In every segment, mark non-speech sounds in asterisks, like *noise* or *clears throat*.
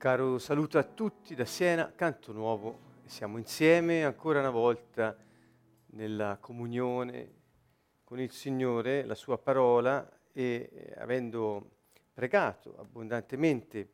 caro saluto a tutti da Siena, canto nuovo. Siamo insieme ancora una volta nella comunione con il Signore, la sua parola e eh, avendo pregato abbondantemente,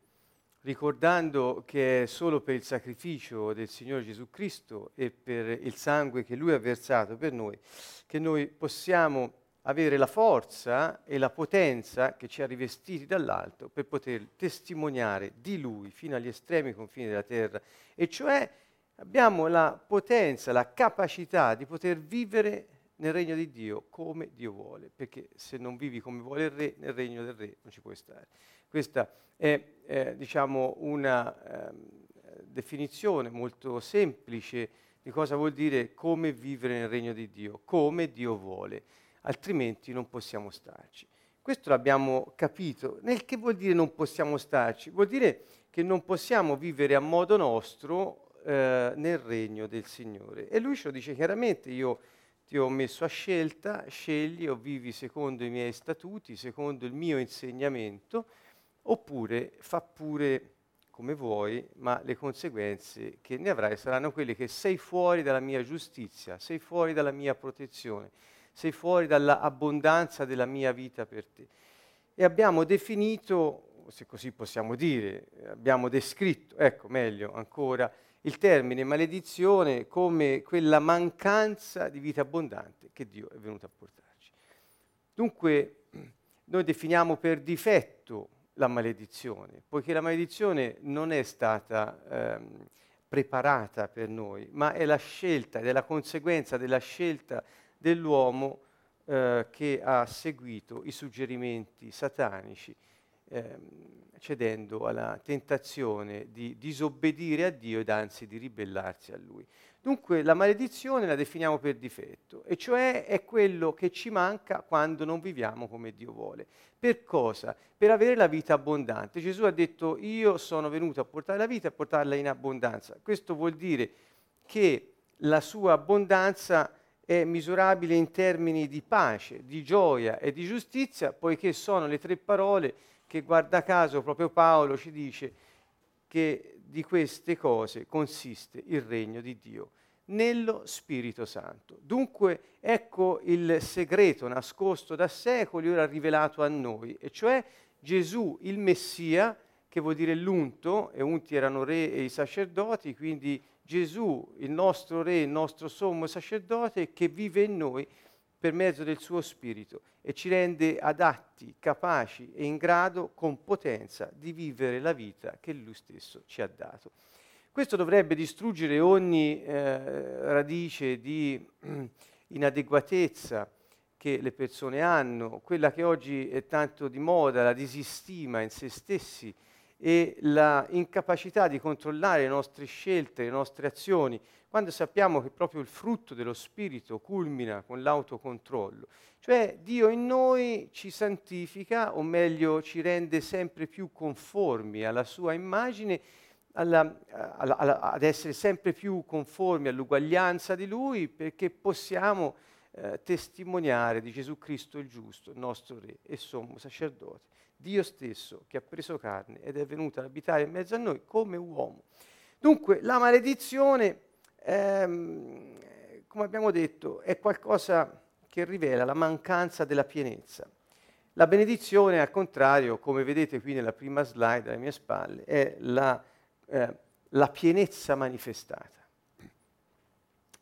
ricordando che è solo per il sacrificio del Signore Gesù Cristo e per il sangue che Lui ha versato per noi, che noi possiamo avere la forza e la potenza che ci ha rivestiti dall'alto per poter testimoniare di Lui fino agli estremi confini della terra. E cioè abbiamo la potenza, la capacità di poter vivere nel regno di Dio come Dio vuole, perché se non vivi come vuole il Re, nel regno del Re non ci puoi stare. Questa è eh, diciamo una eh, definizione molto semplice di cosa vuol dire come vivere nel regno di Dio, come Dio vuole altrimenti non possiamo starci. Questo l'abbiamo capito. Nel che vuol dire non possiamo starci? Vuol dire che non possiamo vivere a modo nostro eh, nel regno del Signore. E lui ce lo dice chiaramente, io ti ho messo a scelta, scegli o vivi secondo i miei statuti, secondo il mio insegnamento, oppure fa pure come vuoi, ma le conseguenze che ne avrai saranno quelle che sei fuori dalla mia giustizia, sei fuori dalla mia protezione sei fuori dall'abbondanza della mia vita per te. E abbiamo definito, se così possiamo dire, abbiamo descritto, ecco meglio ancora, il termine maledizione come quella mancanza di vita abbondante che Dio è venuto a portarci. Dunque noi definiamo per difetto la maledizione, poiché la maledizione non è stata ehm, preparata per noi, ma è la scelta è la conseguenza della scelta dell'uomo eh, che ha seguito i suggerimenti satanici, eh, cedendo alla tentazione di disobbedire a Dio ed anzi di ribellarsi a Lui. Dunque la maledizione la definiamo per difetto, e cioè è quello che ci manca quando non viviamo come Dio vuole. Per cosa? Per avere la vita abbondante. Gesù ha detto io sono venuto a portare la vita e a portarla in abbondanza. Questo vuol dire che la sua abbondanza è misurabile in termini di pace, di gioia e di giustizia, poiché sono le tre parole che guarda caso proprio Paolo ci dice che di queste cose consiste il regno di Dio nello Spirito Santo. Dunque ecco il segreto nascosto da secoli ora rivelato a noi, e cioè Gesù il Messia, che vuol dire l'unto, e unti erano re e i sacerdoti, quindi Gesù, il nostro Re, il nostro sommo sacerdote, che vive in noi per mezzo del suo Spirito e ci rende adatti, capaci e in grado, con potenza, di vivere la vita che Lui stesso ci ha dato. Questo dovrebbe distruggere ogni eh, radice di *clears throat* inadeguatezza che le persone hanno, quella che oggi è tanto di moda, la disistima in se stessi, e la incapacità di controllare le nostre scelte, le nostre azioni, quando sappiamo che proprio il frutto dello Spirito culmina con l'autocontrollo. Cioè Dio in noi ci santifica, o meglio ci rende sempre più conformi alla sua immagine, alla, alla, alla, ad essere sempre più conformi all'uguaglianza di Lui, perché possiamo eh, testimoniare di Gesù Cristo il giusto, il nostro Re e sommo sacerdote. Dio stesso che ha preso carne ed è venuto ad abitare in mezzo a noi come uomo. Dunque la maledizione, ehm, come abbiamo detto, è qualcosa che rivela la mancanza della pienezza. La benedizione, al contrario, come vedete qui nella prima slide alle mie spalle, è la, eh, la pienezza manifestata.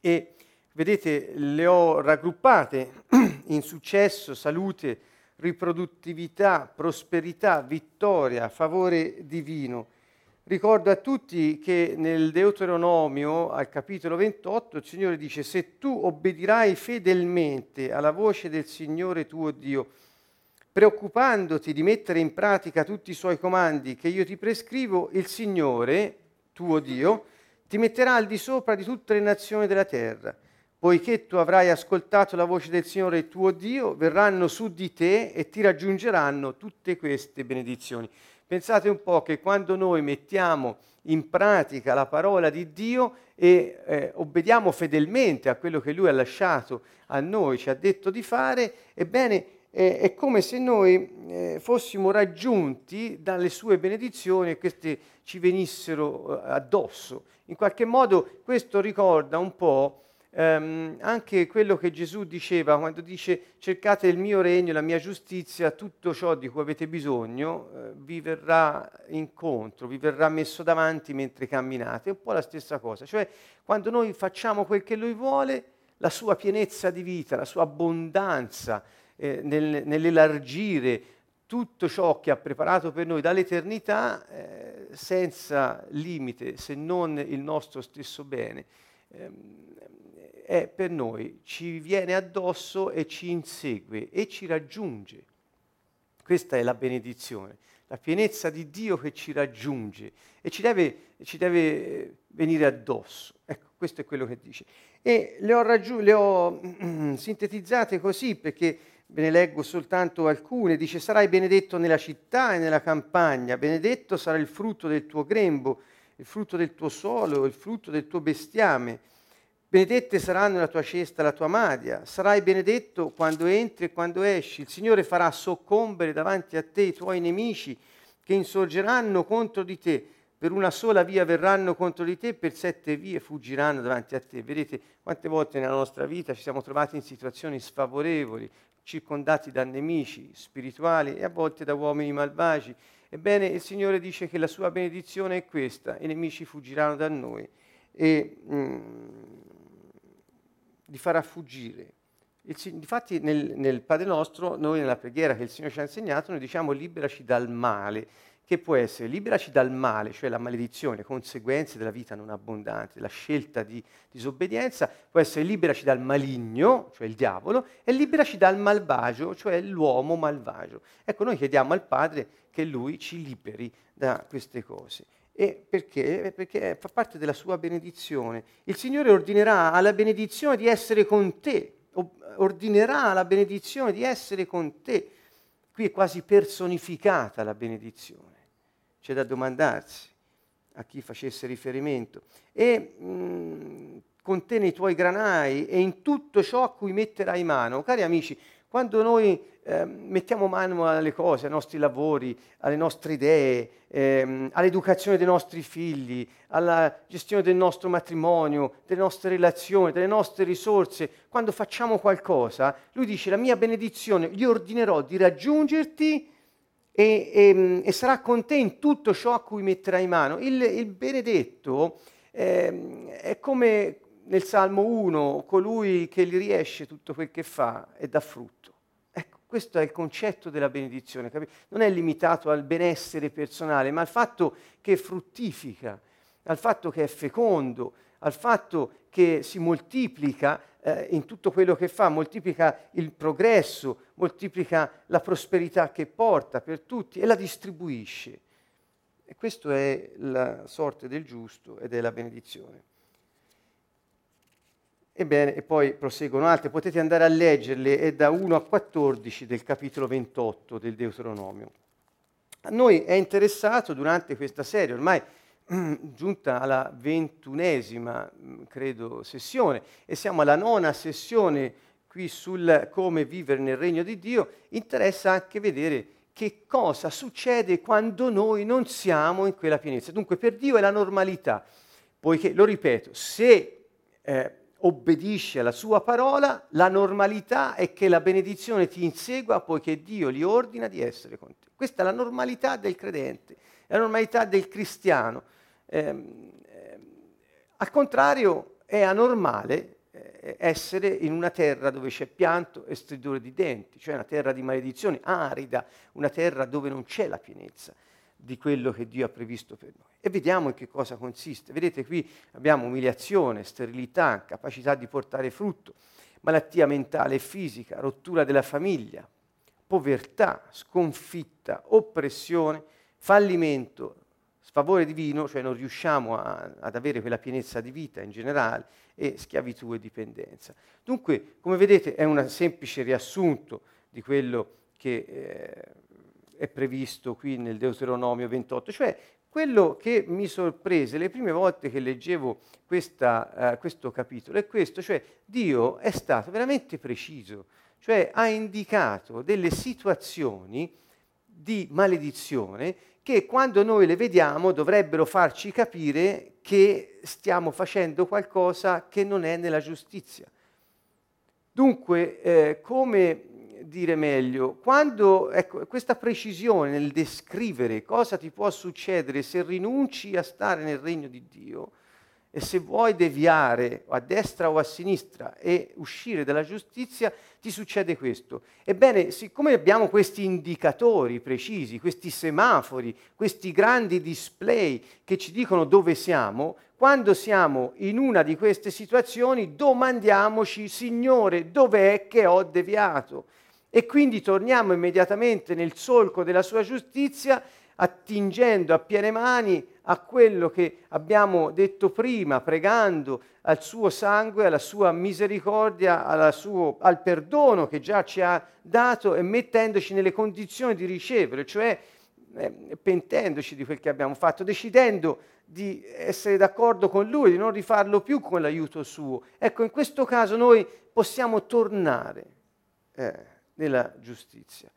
E vedete, le ho raggruppate in successo, salute, riproduttività, prosperità, vittoria, favore divino. Ricordo a tutti che nel Deuteronomio, al capitolo 28, il Signore dice, se tu obbedirai fedelmente alla voce del Signore tuo Dio, preoccupandoti di mettere in pratica tutti i suoi comandi che io ti prescrivo, il Signore, tuo Dio, ti metterà al di sopra di tutte le nazioni della terra poiché tu avrai ascoltato la voce del Signore tuo Dio, verranno su di te e ti raggiungeranno tutte queste benedizioni. Pensate un po' che quando noi mettiamo in pratica la parola di Dio e eh, obbediamo fedelmente a quello che Lui ha lasciato a noi, ci ha detto di fare, ebbene è, è come se noi eh, fossimo raggiunti dalle sue benedizioni e queste ci venissero eh, addosso. In qualche modo questo ricorda un po' ehm, anche quello che Gesù diceva quando dice cercate il mio regno, la mia giustizia, tutto ciò di cui avete bisogno eh, vi verrà incontro, vi verrà messo davanti mentre camminate. È un po' la stessa cosa, cioè quando noi facciamo quel che Lui vuole, la sua pienezza di vita, la sua abbondanza, eh, nel, nell'elargire tutto ciò che ha preparato per noi dall'eternità eh, senza limite se non il nostro stesso bene. Eh, è per noi, ci viene addosso e ci insegue e ci raggiunge. Questa è la benedizione, la pienezza di Dio che ci raggiunge e ci deve, ci deve venire addosso. Ecco, questo è quello che dice. E le ho, raggiu- le ho sintetizzate così perché ve ne leggo soltanto alcune, dice sarai benedetto nella città e nella campagna, benedetto sarà il frutto del tuo grembo, il frutto del tuo suolo, il frutto del tuo bestiame, benedette saranno la tua cesta la tua madia, sarai benedetto quando entri e quando esci, il Signore farà soccombere davanti a te i tuoi nemici che insorgeranno contro di te, per una sola via verranno contro di te, per sette vie fuggiranno davanti a te. Vedete quante volte nella nostra vita ci siamo trovati in situazioni sfavorevoli, circondati da nemici spirituali e a volte da uomini malvagi. Ebbene, il Signore dice che la sua benedizione è questa, i nemici fuggiranno da noi e mm, li farà fuggire. Infatti nel, nel Padre nostro, noi nella preghiera che il Signore ci ha insegnato, noi diciamo liberaci dal male che può essere liberaci dal male, cioè la maledizione, le conseguenze della vita non abbondante, la scelta di disobbedienza, può essere liberaci dal maligno, cioè il diavolo, e liberaci dal malvagio, cioè l'uomo malvagio. Ecco, noi chiediamo al Padre che Lui ci liberi da queste cose. E perché? Perché fa parte della sua benedizione. Il Signore ordinerà alla benedizione di essere con te, ordinerà alla benedizione di essere con te. Qui è quasi personificata la benedizione c'è da domandarsi a chi facesse riferimento. E mh, mm, contene i tuoi granai e in tutto ciò a cui metterai mano. Cari amici, quando noi eh, mettiamo mano alle cose, ai nostri lavori, alle nostre idee, ehm, all'educazione dei nostri figli, alla gestione del nostro matrimonio, delle nostre relazioni, delle nostre risorse, quando facciamo qualcosa, lui dice la mia benedizione, gli ordinerò di raggiungerti e, e, e, sarà con te in tutto ciò a cui metterai mano. Il, il benedetto eh, è come nel Salmo 1, colui che gli riesce tutto quel che fa e dà frutto. Questo è il concetto della benedizione, capi? non è limitato al benessere personale, ma al fatto che fruttifica, al fatto che è fecondo, al fatto che si moltiplica eh, in tutto quello che fa, moltiplica il progresso, moltiplica la prosperità che porta per tutti e la distribuisce. E questa è la sorte del giusto ed è la benedizione. Ebbene, e poi proseguono altre, potete andare a leggerle, è da 1 a 14 del capitolo 28 del Deuteronomio. A noi è interessato durante questa serie, ormai *clears throat* giunta alla ventunesima, mm, credo, sessione e siamo alla nona sessione qui sul come vivere nel regno di Dio, interessa anche vedere che cosa succede quando noi non siamo in quella pienezza. Dunque per Dio è la normalità, poiché, lo ripeto, se eh, obbedisce alla sua parola, la normalità è che la benedizione ti insegua poiché Dio gli ordina di essere con te. Questa è la normalità del credente, è la normalità del cristiano. Ehm, al contrario, è anormale eh, essere in una terra dove c'è pianto e stridore di denti, cioè una terra di maledizione, arida, una terra dove non c'è la pienezza di quello che Dio ha previsto per noi. E vediamo in che cosa consiste. Vedete qui abbiamo umiliazione, sterilità, capacità di portare frutto, malattia mentale e fisica, rottura della famiglia, povertà, sconfitta, oppressione, fallimento, sfavore divino, cioè non riusciamo a, ad avere quella pienezza di vita in generale, e schiavitù e dipendenza. Dunque, come vedete, è un semplice riassunto di quello che eh, è previsto qui nel Deuteronomio 28, cioè quello che mi sorprese le prime volte che leggevo questa, uh, questo capitolo è questo, cioè Dio è stato veramente preciso, cioè ha indicato delle situazioni di maledizione che quando noi le vediamo dovrebbero farci capire che stiamo facendo qualcosa che non è nella giustizia. Dunque, eh, come dire meglio, quando ecco, questa precisione nel descrivere cosa ti può succedere se rinunci a stare nel regno di Dio, e se vuoi deviare a destra o a sinistra e uscire dalla giustizia, ti succede questo. Ebbene, siccome abbiamo questi indicatori precisi, questi semafori, questi grandi display che ci dicono dove siamo, quando siamo in una di queste situazioni domandiamoci, Signore, dov'è che ho deviato? E quindi torniamo immediatamente nel solco della sua giustizia attingendo a piene mani a quello che abbiamo detto prima, pregando al suo sangue, alla sua misericordia, suo, al perdono che già ci ha dato e mettendoci nelle condizioni di ricevere, cioè eh, pentendoci di quel che abbiamo fatto, decidendo di essere d'accordo con lui, di non rifarlo più con l'aiuto suo. Ecco, in questo caso noi possiamo tornare eh, nella giustizia.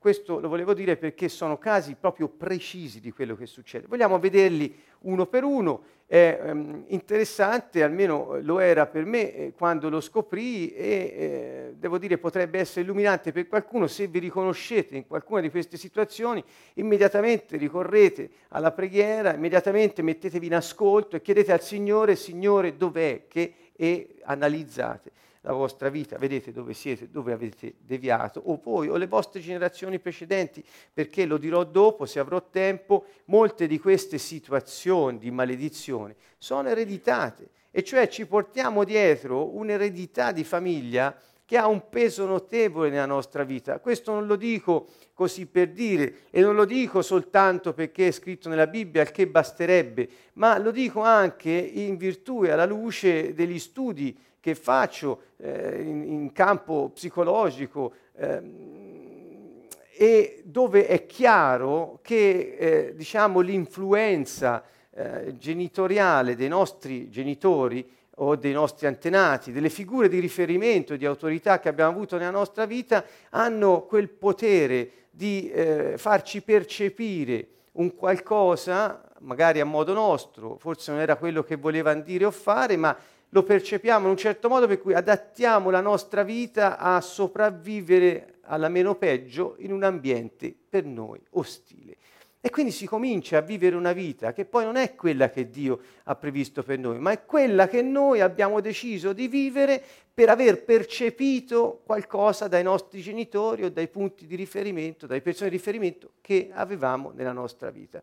Questo lo volevo dire perché sono casi proprio precisi di quello che succede. Vogliamo vederli uno per uno. È um, interessante, almeno lo era per me eh, quando lo scoprì e eh, devo dire potrebbe essere illuminante per qualcuno. Se vi riconoscete in qualcuna di queste situazioni, immediatamente ricorrete alla preghiera, immediatamente mettetevi in ascolto e chiedete al Signore, Signore, dov'è che e analizzate la vostra vita, vedete dove siete, dove avete deviato, o voi o le vostre generazioni precedenti, perché lo dirò dopo, se avrò tempo, molte di queste situazioni di maledizione sono ereditate, e cioè ci portiamo dietro un'eredità di famiglia che ha un peso notevole nella nostra vita. Questo non lo dico così per dire e non lo dico soltanto perché è scritto nella Bibbia, che basterebbe, ma lo dico anche in virtù e alla luce degli studi che faccio eh, in, in, campo psicologico ehm, e dove è chiaro che eh, diciamo, l'influenza eh, genitoriale dei nostri genitori o dei nostri antenati, delle figure di riferimento, di autorità che abbiamo avuto nella nostra vita, hanno quel potere di eh, farci percepire un qualcosa, magari a modo nostro, forse non era quello che volevano dire o fare, ma lo percepiamo in un certo modo per cui adattiamo la nostra vita a sopravvivere alla meno peggio in un ambiente per noi ostile. E quindi si comincia a vivere una vita che poi non è quella che Dio ha previsto per noi, ma è quella che noi abbiamo deciso di vivere per aver percepito qualcosa dai nostri genitori o dai punti di riferimento, dalle persone di riferimento che avevamo nella nostra vita.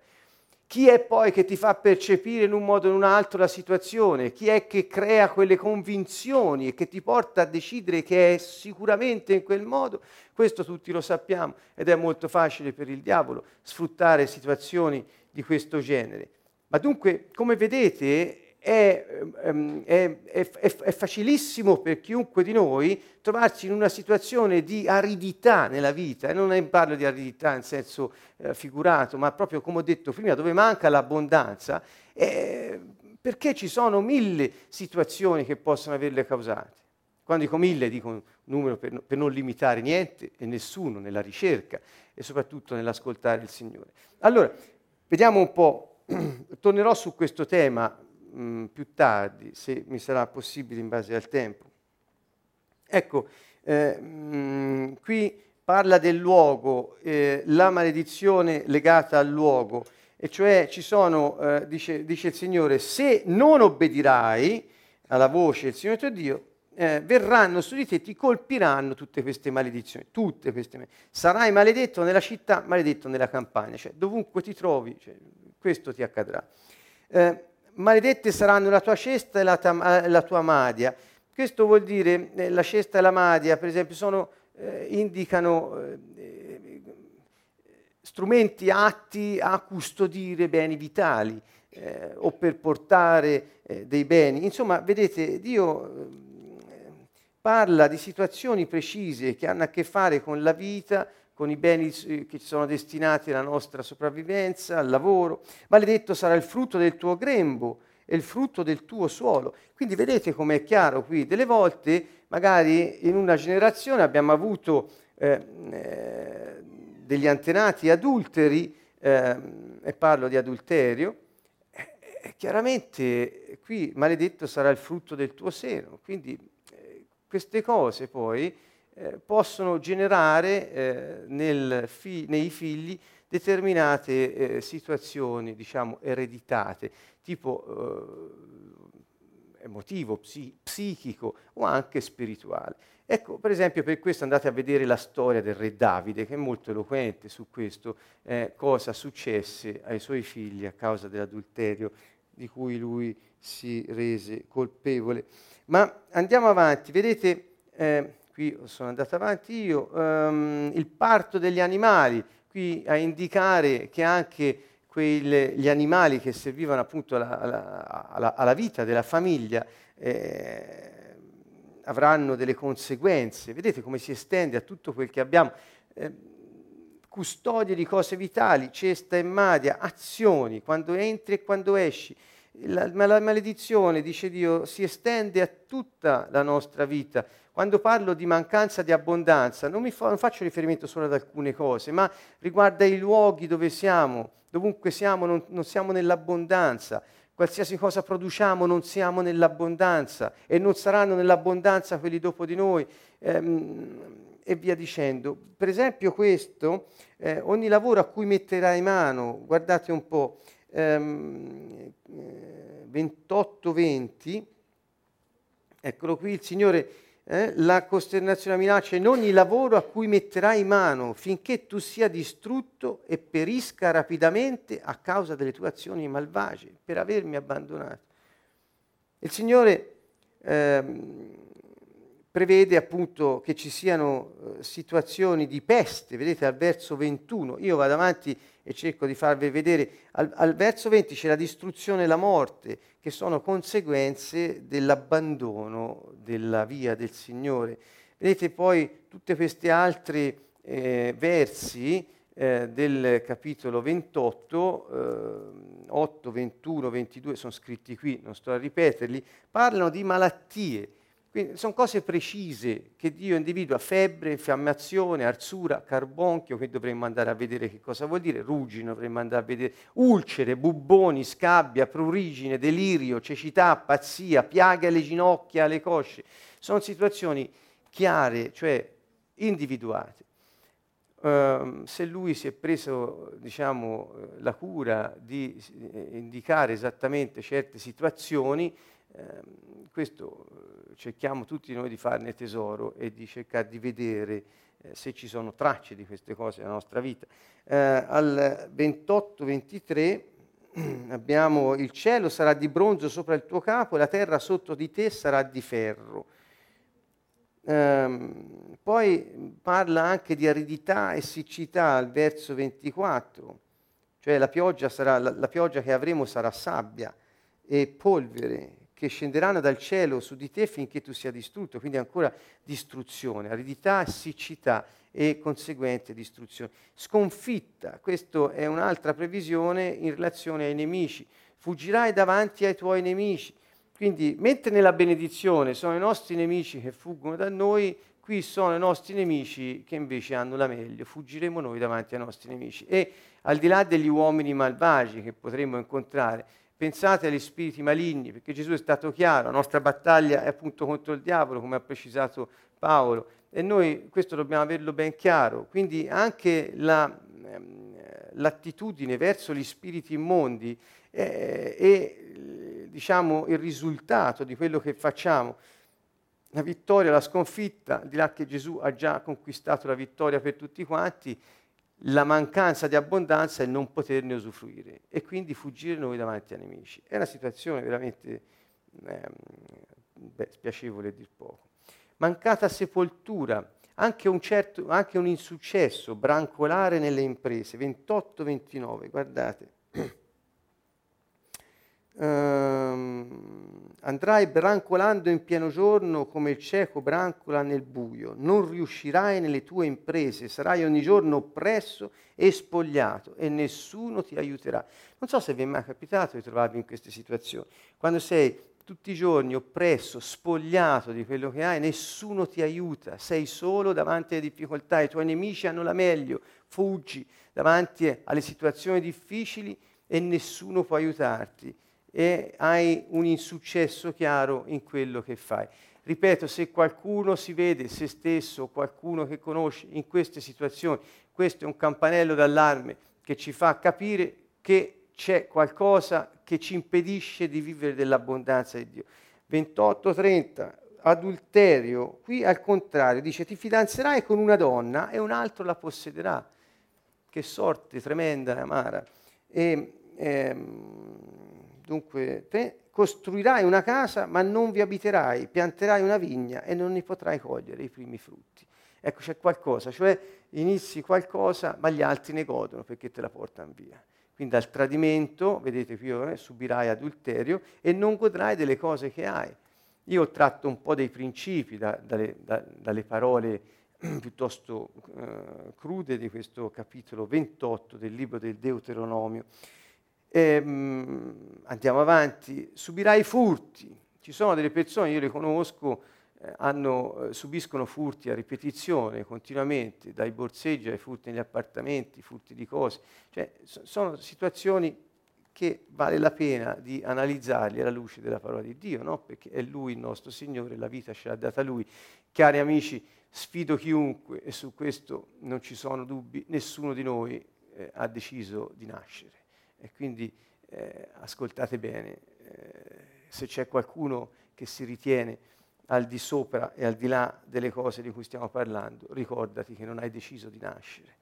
Chi è poi che ti fa percepire in un modo o in un altro la situazione? Chi è che crea quelle convinzioni e che ti porta a decidere che è sicuramente in quel modo? Questo tutti lo sappiamo ed è molto facile per il diavolo sfruttare situazioni di questo genere. Ma dunque, come vedete, è, è, è, è, facilissimo per chiunque di noi trovarsi in una situazione di aridità nella vita, e non parlo di aridità in senso eh, figurato, ma proprio come ho detto prima, dove manca l'abbondanza, eh, perché ci sono mille situazioni che possono averle causate. Quando dico mille dico un numero per, per non limitare niente e nessuno nella ricerca e soprattutto nell'ascoltare il Signore. Allora, vediamo un po', *clears throat* tornerò su questo tema mh, mm, più tardi, se mi sarà possibile in base al tempo. Ecco, eh, mh, mm, qui parla del luogo, eh, la maledizione legata al luogo, e cioè ci sono, eh, dice, dice, il Signore, se non obbedirai alla voce del Signore tuo Dio, eh, verranno su di te, ti colpiranno tutte queste maledizioni, tutte queste maledizioni. Sarai maledetto nella città, maledetto nella campagna, cioè dovunque ti trovi, cioè, questo ti accadrà. Eh, maledette saranno la tua cesta e la, tam- eh, la tua madia. Questo vuol dire, eh, la cesta e la madia, per esempio, sono, eh, indicano eh, strumenti atti a custodire beni vitali eh, o per portare eh, dei beni. Insomma, vedete, Dio parla di situazioni precise che hanno a che fare con la vita, con i beni che sono destinati alla nostra sopravvivenza, al lavoro. Maledetto sarà il frutto del tuo grembo è il frutto del tuo suolo. Quindi vedete com'è chiaro qui, delle volte magari in una generazione abbiamo avuto eh, eh, degli antenati adulteri, eh, e parlo di adulterio, chiaramente qui maledetto sarà il frutto del tuo seno. Quindi eh, queste cose poi eh, possono generare eh, nel fi- nei figli determinate eh, situazioni, diciamo, ereditate, tipo eh, emotivo, psi- psichico o anche spirituale. Ecco, per esempio, per questo andate a vedere la storia del re Davide, che è molto eloquente su questo, eh, cosa successe ai suoi figli a causa dell'adulterio di cui lui si rese colpevole. Ma andiamo avanti, vedete, eh, qui sono andato avanti io, um, il parto degli animali, qui a indicare che anche quei, gli animali che servivano appunto alla, alla, alla, alla vita della famiglia eh, avranno delle conseguenze. Vedete come si estende a tutto quel che abbiamo. Eh, custodie di cose vitali, cesta e madia, azioni, quando entri e quando esci. La, la maledizione, dice Dio, si estende a tutta la nostra vita. Quando parlo di mancanza di abbondanza, non, fa, non faccio riferimento solo ad alcune cose, ma riguarda i luoghi dove siamo, dovunque siamo, non, non siamo nell'abbondanza. Qualsiasi cosa produciamo non siamo nell'abbondanza e non saranno nell'abbondanza quelli dopo di noi ehm, e via dicendo. Per esempio questo, eh, ogni lavoro a cui metterai mano, guardate un po', ehm, 28-20, eh, eccolo qui, il Signore eh, la costernazione la minaccia in ogni lavoro a cui metterai mano finché tu sia distrutto e perisca rapidamente a causa delle tue azioni malvagie per avermi abbandonato. Il Signore ehm, prevede appunto che ci siano eh, situazioni di peste, vedete al verso 21, io vado avanti e cerco di farvi vedere, al, al verso 20 c'è la distruzione e la morte, che sono conseguenze dell'abbandono della via del Signore. Vedete poi tutti questi altri eh, versi eh, del capitolo 28, eh, 8, 21, 22, sono scritti qui, non sto a ripeterli, parlano di malattie. Quindi sono cose precise che Dio individua, febbre, infiammazione, arzura, carbonchio, che dovremmo andare a vedere che cosa vuol dire, ruggine dovremmo andare a vedere, ulcere, bubboni, scabbia, prurigine, delirio, cecità, pazzia, piaghe alle ginocchia, alle cosce. Sono situazioni chiare, cioè individuate. Uh, se lui si è preso diciamo, la cura di indicare esattamente certe situazioni, eh, questo eh, cerchiamo tutti noi di farne tesoro e di cercare di vedere eh, se ci sono tracce di queste cose nella nostra vita. Eh, al 28-23 *clears throat* abbiamo il cielo sarà di bronzo sopra il tuo capo e la terra sotto di te sarà di ferro. Um, poi parla anche di aridità e siccità al verso 24, cioè la pioggia, sarà, la, la pioggia che avremo sarà sabbia e polvere che scenderanno dal cielo su di te finché tu sia distrutto, quindi ancora distruzione, aridità, siccità e conseguente distruzione. Sconfitta, questa è un'altra previsione in relazione ai nemici. Fuggirai davanti ai tuoi nemici. Quindi, mentre nella benedizione sono i nostri nemici che fuggono da noi, qui sono i nostri nemici che invece hanno la meglio. Fuggiremo noi davanti ai nostri nemici. E al di là degli uomini malvagi che potremmo incontrare, Pensate agli spiriti maligni, perché Gesù è stato chiaro, la nostra battaglia è appunto contro il diavolo, come ha precisato Paolo, e noi questo dobbiamo averlo ben chiaro. Quindi anche la, ehm, l'attitudine verso gli spiriti immondi è, è diciamo, il risultato di quello che facciamo. La vittoria, la sconfitta, di là che Gesù ha già conquistato la vittoria per tutti quanti, la mancanza di abbondanza e non poterne usufruire e quindi fuggire noi davanti ai nemici. È una situazione veramente eh, beh, spiacevole a dir poco. Mancata sepoltura, anche un, certo, anche un insuccesso, brancolare nelle imprese, 28-29, guardate. Um, andrai brancolando in pieno giorno come il cieco brancola nel buio, non riuscirai nelle tue imprese, sarai ogni giorno oppresso e spogliato e nessuno ti aiuterà. Non so se vi è mai capitato di trovarvi in queste situazioni, quando sei tutti i giorni oppresso, spogliato di quello che hai, nessuno ti aiuta, sei solo davanti alle difficoltà, i tuoi nemici hanno la meglio, fuggi davanti alle situazioni difficili e nessuno può aiutarti e hai un insuccesso chiaro in quello che fai. Ripeto, se qualcuno si vede se stesso, qualcuno che conosce in queste situazioni, questo è un campanello d'allarme che ci fa capire che c'è qualcosa che ci impedisce di vivere dell'abbondanza di Dio. 28-30, adulterio, qui al contrario, dice ti fidanzerai con una donna e un altro la possederà. Che sorte tremenda e amara. E, ehm, dunque, te costruirai una casa ma non vi abiterai, pianterai una vigna e non ne potrai cogliere i primi frutti. Ecco, c'è qualcosa, cioè inizi qualcosa ma gli altri ne godono perché te la portano via. Quindi al tradimento, vedete qui, eh, subirai adulterio e non godrai delle cose che hai. Io ho tratto un po' dei principi da, dalle, da, dalle, parole *clears throat* piuttosto eh, crude di questo capitolo 28 del libro del Deuteronomio. Ehm, andiamo avanti, subirai furti. Ci sono delle persone, io le conosco, eh, hanno, eh, subiscono furti a ripetizione continuamente, dai borseggi ai furti negli appartamenti, furti di cose. Cioè, so, sono situazioni che vale la pena di analizzarli alla luce della parola di Dio, no? perché è Lui il nostro Signore, la vita ce l'ha data Lui. Cari amici, sfido chiunque, e su questo non ci sono dubbi, nessuno di noi eh, ha deciso di nascere. E quindi eh, ascoltate bene, eh, se c'è qualcuno che si ritiene al di sopra e al di là delle cose di cui stiamo parlando, ricordati che non hai deciso di nascere,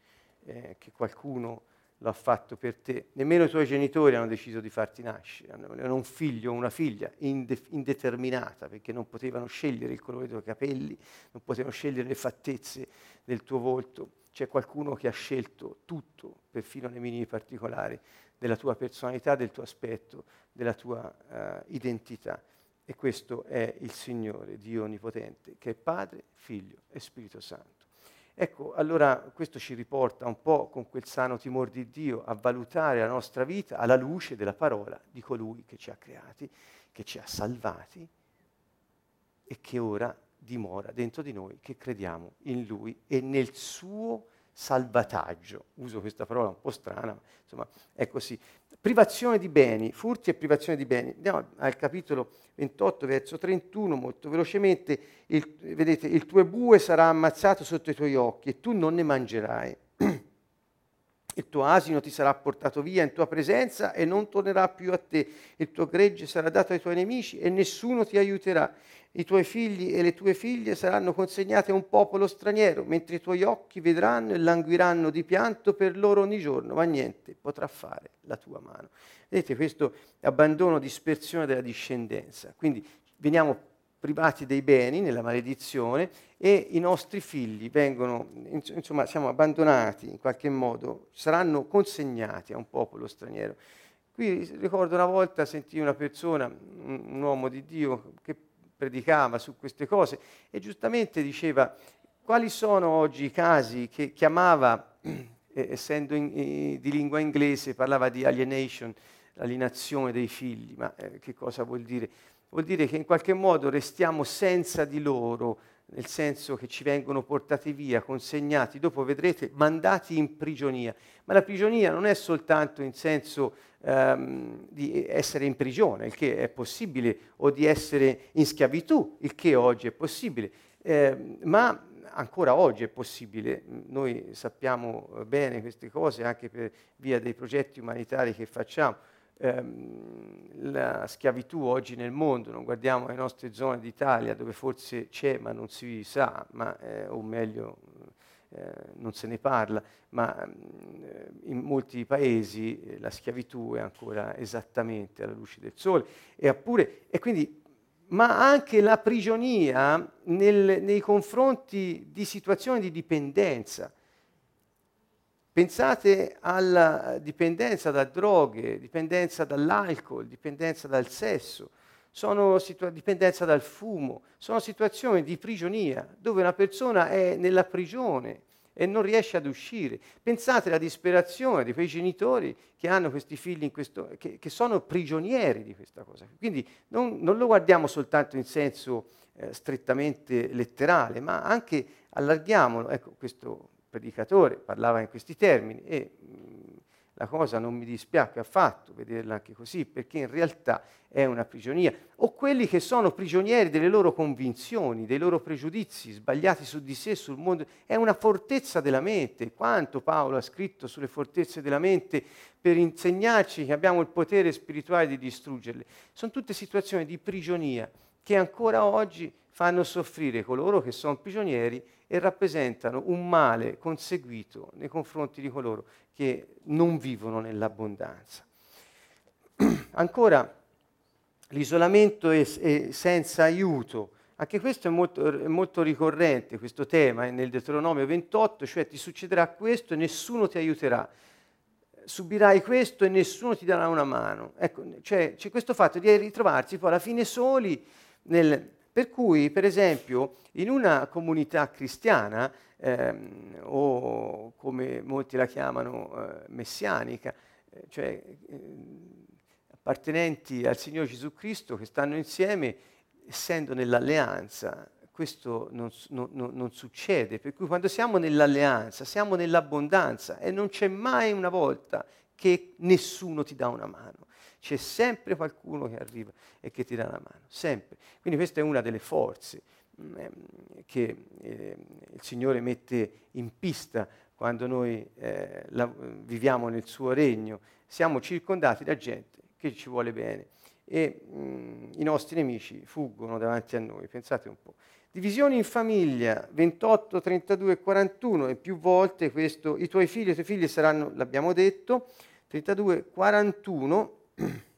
eh, che qualcuno lo ha fatto per te. Nemmeno i tuoi genitori hanno deciso di farti nascere, hanno un figlio o una figlia inde- indeterminata perché non potevano scegliere il colore dei tuoi capelli, non potevano scegliere le fattezze del tuo volto. C'è qualcuno che ha scelto tutto, perfino nei minimi particolari, della tua personalità, del tuo aspetto, della tua uh, identità. E questo è il Signore, Dio Onnipotente, che è Padre, Figlio e Spirito Santo. Ecco, allora questo ci riporta un po' con quel sano timore di Dio a valutare la nostra vita alla luce della parola di colui che ci ha creati, che ci ha salvati e che ora dimora dentro di noi, che crediamo in Lui e nel suo salvataggio. Uso questa parola un po' strana, ma insomma è così. Privazione di beni, furti e privazione di beni. Andiamo al capitolo 28, verso 31, molto velocemente. Il, vedete, il tuo bue sarà ammazzato sotto i tuoi occhi e tu non ne mangerai. Il tuo asino ti sarà portato via in tua presenza e non tornerà più a te. Il tuo gregge sarà dato ai tuoi nemici e nessuno ti aiuterà. I tuoi figli e le tue figlie saranno consegnati a un popolo straniero, mentre i tuoi occhi vedranno e languiranno di pianto per loro ogni giorno, ma niente potrà fare la tua mano. Vedete questo abbandono, dispersione della discendenza. Quindi veniamo privati dei beni nella maledizione e i nostri figli vengono, insomma, siamo abbandonati in qualche modo, saranno consegnati a un popolo straniero. Qui ricordo una volta sentii una persona, un uomo di Dio, che predicava su queste cose e giustamente diceva quali sono oggi i casi che chiamava, eh, essendo in, eh, di lingua inglese, parlava di alienation, l'alienazione dei figli, ma eh, che cosa vuol dire? Vuol dire che in qualche modo restiamo senza di loro, nel senso che ci vengono portati via, consegnati, dopo vedrete, mandati in prigionia. Ma la prigionia non è soltanto in senso ehm, di essere in prigione, il che è possibile, o di essere in schiavitù, il che oggi è possibile, eh, ma ancora oggi è possibile. Noi sappiamo bene queste cose anche per via dei progetti umanitari che facciamo ehm, la schiavitù oggi nel mondo, non guardiamo le nostre zone d'Italia dove forse c'è ma non si sa, ma, eh, o meglio eh, non se ne parla, ma eh, in molti paesi eh, la schiavitù è ancora esattamente alla luce del sole. E, appure, e quindi, ma anche la prigionia nel, nei confronti di situazioni di dipendenza. Pensate alla dipendenza da droghe, dipendenza dall'alcol, dipendenza dal sesso. situa- dipendenza dal fumo, sono situazioni di prigionia, dove una persona è nella prigione e non riesce ad uscire. Pensate alla disperazione di quei genitori che hanno questi figli questo, che, che, sono prigionieri di questa cosa. Quindi non, non lo guardiamo soltanto in senso eh, strettamente letterale, ma anche allarghiamolo. Ecco, questo predicatore parlava in questi termini e la cosa non mi dispiace affatto vederla anche così, perché in realtà è una prigionia. O quelli che sono prigionieri delle loro convinzioni, dei loro pregiudizi sbagliati su di sé, sul mondo, è una fortezza della mente. Quanto Paolo ha scritto sulle fortezze della mente per insegnarci che abbiamo il potere spirituale di distruggerle. Sono tutte situazioni di prigionia che ancora oggi fanno soffrire coloro che sono prigionieri e rappresentano un male conseguito nei confronti di coloro che non vivono nell'abbondanza. *clears throat* Ancora, l'isolamento è, è senza aiuto. Anche questo è molto, è molto, ricorrente, questo tema, è nel Deuteronomio 28, cioè ti succederà questo e nessuno ti aiuterà. Subirai questo e nessuno ti darà una mano. Ecco, cioè, c'è questo fatto di ritrovarsi poi alla fine soli, nel, per cui, per esempio, in una comunità cristiana ehm, o come molti la chiamano eh, messianica, eh, cioè eh, appartenenti al Signore Gesù Cristo che stanno insieme essendo nell'alleanza. Questo non, non, non, succede, per cui quando siamo nell'alleanza siamo nell'abbondanza e non c'è mai una volta che nessuno ti dà una mano. C'è sempre qualcuno che arriva e che ti dà una mano, sempre. Quindi questa è una delle forze Mm, ehm, che eh, il Signore mette in pista quando noi eh, la, viviamo nel suo regno, siamo circondati da gente che ci vuole bene e mh, mm, i nostri nemici fuggono davanti a noi, pensate un po'. Divisioni in famiglia 28, 32 e 41 e più volte questo, i tuoi figli e i tuoi figli saranno, l'abbiamo detto, 32, 41 *clears throat*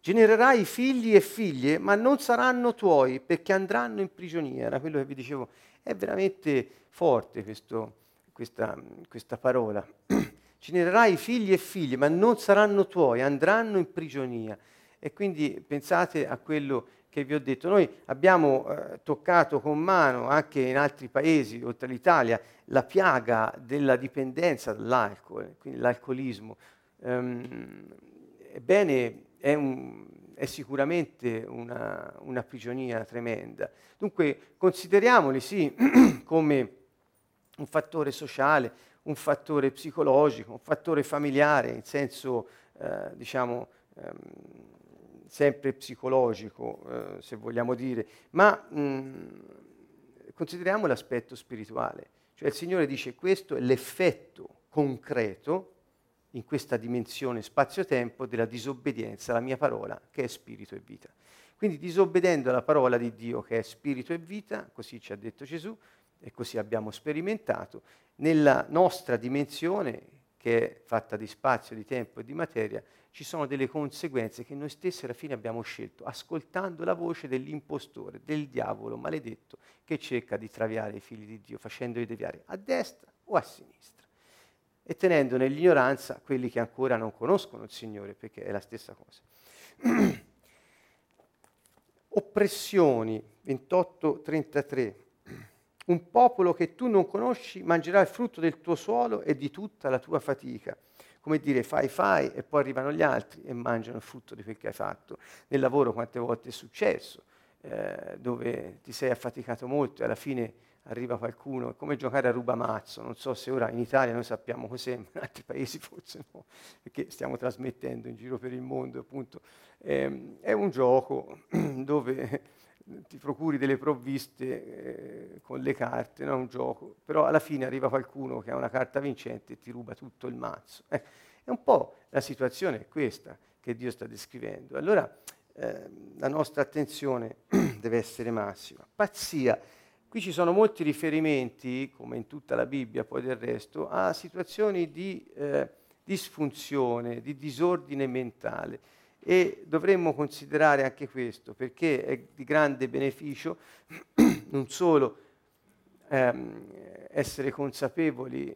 Genererai figli e figlie, ma non saranno tuoi perché andranno in prigionia. Era quello che vi dicevo. È veramente forte questo, questa, questa parola. *clears throat* Genererai figli e figlie, ma non saranno tuoi, andranno in prigionia. E quindi pensate a quello che vi ho detto. Noi abbiamo eh, toccato con mano anche in altri paesi, oltre all'Italia, la piaga della dipendenza dall'alcol, quindi l'alcolismo. Um, ebbene, è, un, è sicuramente una, una, prigionia tremenda. Dunque consideriamoli sì *clears throat* come un fattore sociale, un fattore psicologico, un fattore familiare in senso eh, diciamo ehm, sempre psicologico eh, se vogliamo dire, ma mh, consideriamo l'aspetto spirituale. Cioè il Signore dice questo è l'effetto concreto in questa dimensione spazio-tempo della disobbedienza alla mia parola che è spirito e vita. Quindi disobbedendo alla parola di Dio che è spirito e vita, così ci ha detto Gesù e così abbiamo sperimentato, nella nostra dimensione che è fatta di spazio, di tempo e di materia, ci sono delle conseguenze che noi stessi alla fine abbiamo scelto, ascoltando la voce dell'impostore, del diavolo maledetto che cerca di traviare i figli di Dio, facendoli deviare a destra o a sinistra e tenendo nell'ignoranza quelli che ancora non conoscono il Signore, perché è la stessa cosa. *clears throat* Oppressioni 28-33. Un popolo che tu non conosci mangerà il frutto del tuo suolo e di tutta la tua fatica. Come dire, fai, fai, e poi arrivano gli altri e mangiano il frutto di quel che hai fatto. Nel lavoro quante volte è successo, eh, dove ti sei affaticato molto e alla fine arriva qualcuno, è come giocare a rubamazzo, non so se ora in Italia noi sappiamo cos'è, ma in altri paesi forse no, perché stiamo trasmettendo in giro per il mondo, appunto. Eh, è un gioco *clears throat* dove ti procuri delle provviste eh, con le carte, non è un gioco, però alla fine arriva qualcuno che ha una carta vincente e ti ruba tutto il mazzo. Eh, è un po' la situazione questa che Dio sta descrivendo. Allora eh, la nostra attenzione *clears throat* deve essere massima. Pazzia Qui ci sono molti riferimenti, come in tutta la Bibbia poi del resto, a situazioni di eh, disfunzione, di disordine mentale. E dovremmo considerare anche questo perché è di grande beneficio *clears throat* non solo ehm, essere consapevoli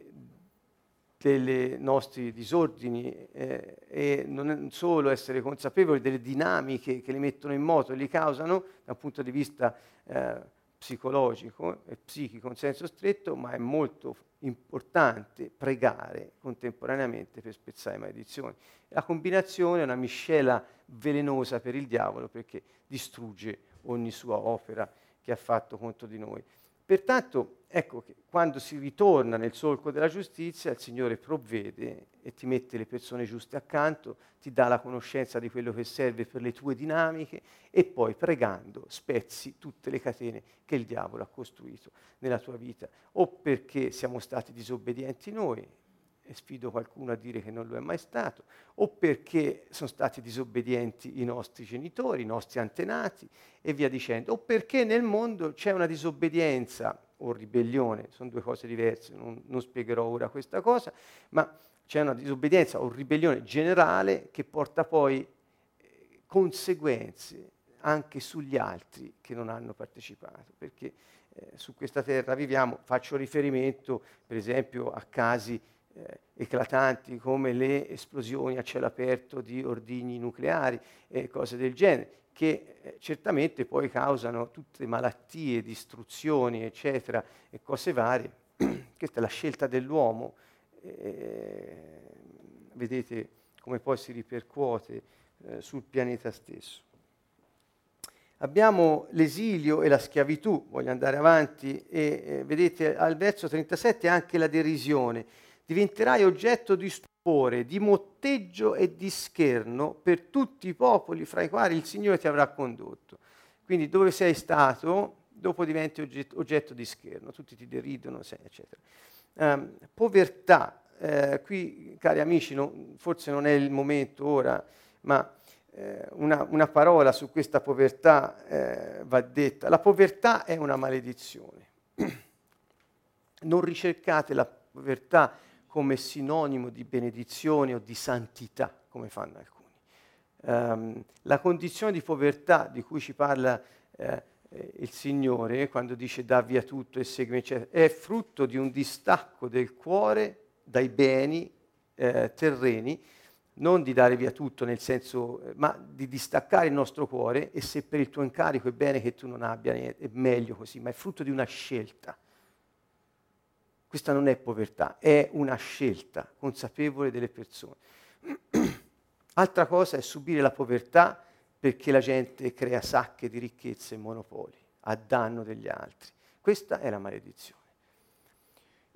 dei nostri disordini eh, e non solo essere consapevoli delle dinamiche che li mettono in moto e li causano dal punto di vista eh, psicologico e psichico in senso stretto, ma è molto importante pregare contemporaneamente per spezzare maledizioni. La combinazione è una miscela velenosa per il diavolo perché distrugge ogni sua opera che ha fatto contro di noi. Pertanto, ecco che quando si ritorna nel solco della giustizia, il Signore provvede e ti mette le persone giuste accanto, ti dà la conoscenza di quello che serve per le tue dinamiche e poi pregando spezzi tutte le catene che il diavolo ha costruito nella tua vita, o perché siamo stati disobbedienti noi, e sfido qualcuno a dire che non lo è mai stato, o perché sono stati disobbedienti i nostri genitori, i nostri antenati e via dicendo, o perché nel mondo c'è una disobbedienza o ribellione, sono due cose diverse, non, non spiegherò ora questa cosa, ma c'è una disobbedienza o ribellione generale che porta poi eh, conseguenze anche sugli altri che non hanno partecipato, perché eh, su questa terra viviamo, faccio riferimento per esempio a casi eh, eclatanti come le esplosioni a cielo aperto di ordigni nucleari e cose del genere, che eh, certamente poi causano tutte malattie, distruzioni, eccetera, e cose varie. *clears throat* Questa è la scelta dell'uomo. Eh, vedete come poi si ripercuote eh, sul pianeta stesso. Abbiamo l'esilio e la schiavitù, voglio andare avanti, e eh, vedete al verso 37 anche la derisione diventerai oggetto di stupore, di motteggio e di scherno per tutti i popoli fra i quali il Signore ti avrà condotto. Quindi dove sei stato, dopo diventi oggetto, di scherno, tutti ti deridono, eccetera. Um, povertà, eh, qui cari amici, no, forse non è il momento ora, ma eh, una, una, parola su questa povertà eh, va detta. La povertà è una maledizione. *clears throat* Non ricercate la povertà come sinonimo di benedizione o di santità, come fanno alcuni. Um, la condizione di povertà di cui ci parla eh, il Signore quando dice dà via tutto e segui, eccetera, è frutto di un distacco del cuore dai beni eh, terreni, non di dare via tutto nel senso, eh, ma di distaccare il nostro cuore e se per il tuo incarico è bene che tu non abbia, è meglio così, ma è frutto di una scelta. Questa non è povertà, è una scelta consapevole delle persone. *clears throat* Altra cosa è subire la povertà perché la gente crea sacche di ricchezze e monopoli a danno degli altri. Questa è la maledizione.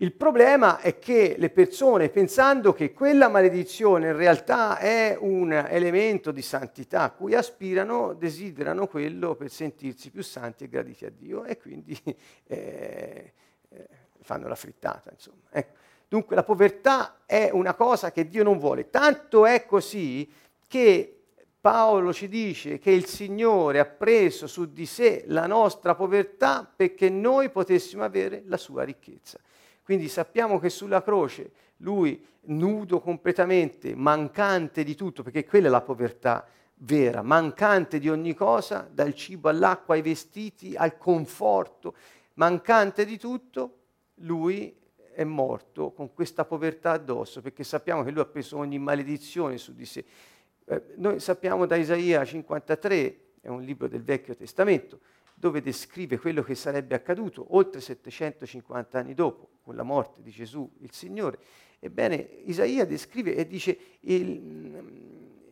Il problema è che le persone, pensando che quella maledizione in realtà è un elemento di santità a cui aspirano, desiderano quello per sentirsi più santi e graditi a Dio e quindi *laughs* eh, eh, fanno la frittata, insomma. Ecco. Dunque la povertà è una cosa che Dio non vuole. Tanto è così che Paolo ci dice che il Signore ha preso su di sé la nostra povertà perché noi potessimo avere la sua ricchezza. Quindi sappiamo che sulla croce lui, nudo completamente, mancante di tutto, perché quella è la povertà vera, mancante di ogni cosa, dal cibo all'acqua, ai vestiti, al conforto, mancante di tutto, lui è morto con questa povertà addosso, perché sappiamo che lui ha preso ogni maledizione su di sé. Eh, noi sappiamo da Isaia 53, è un libro del Vecchio Testamento, dove descrive quello che sarebbe accaduto oltre 750 anni dopo, con la morte di Gesù il Signore. Ebbene, Isaia descrive e dice il,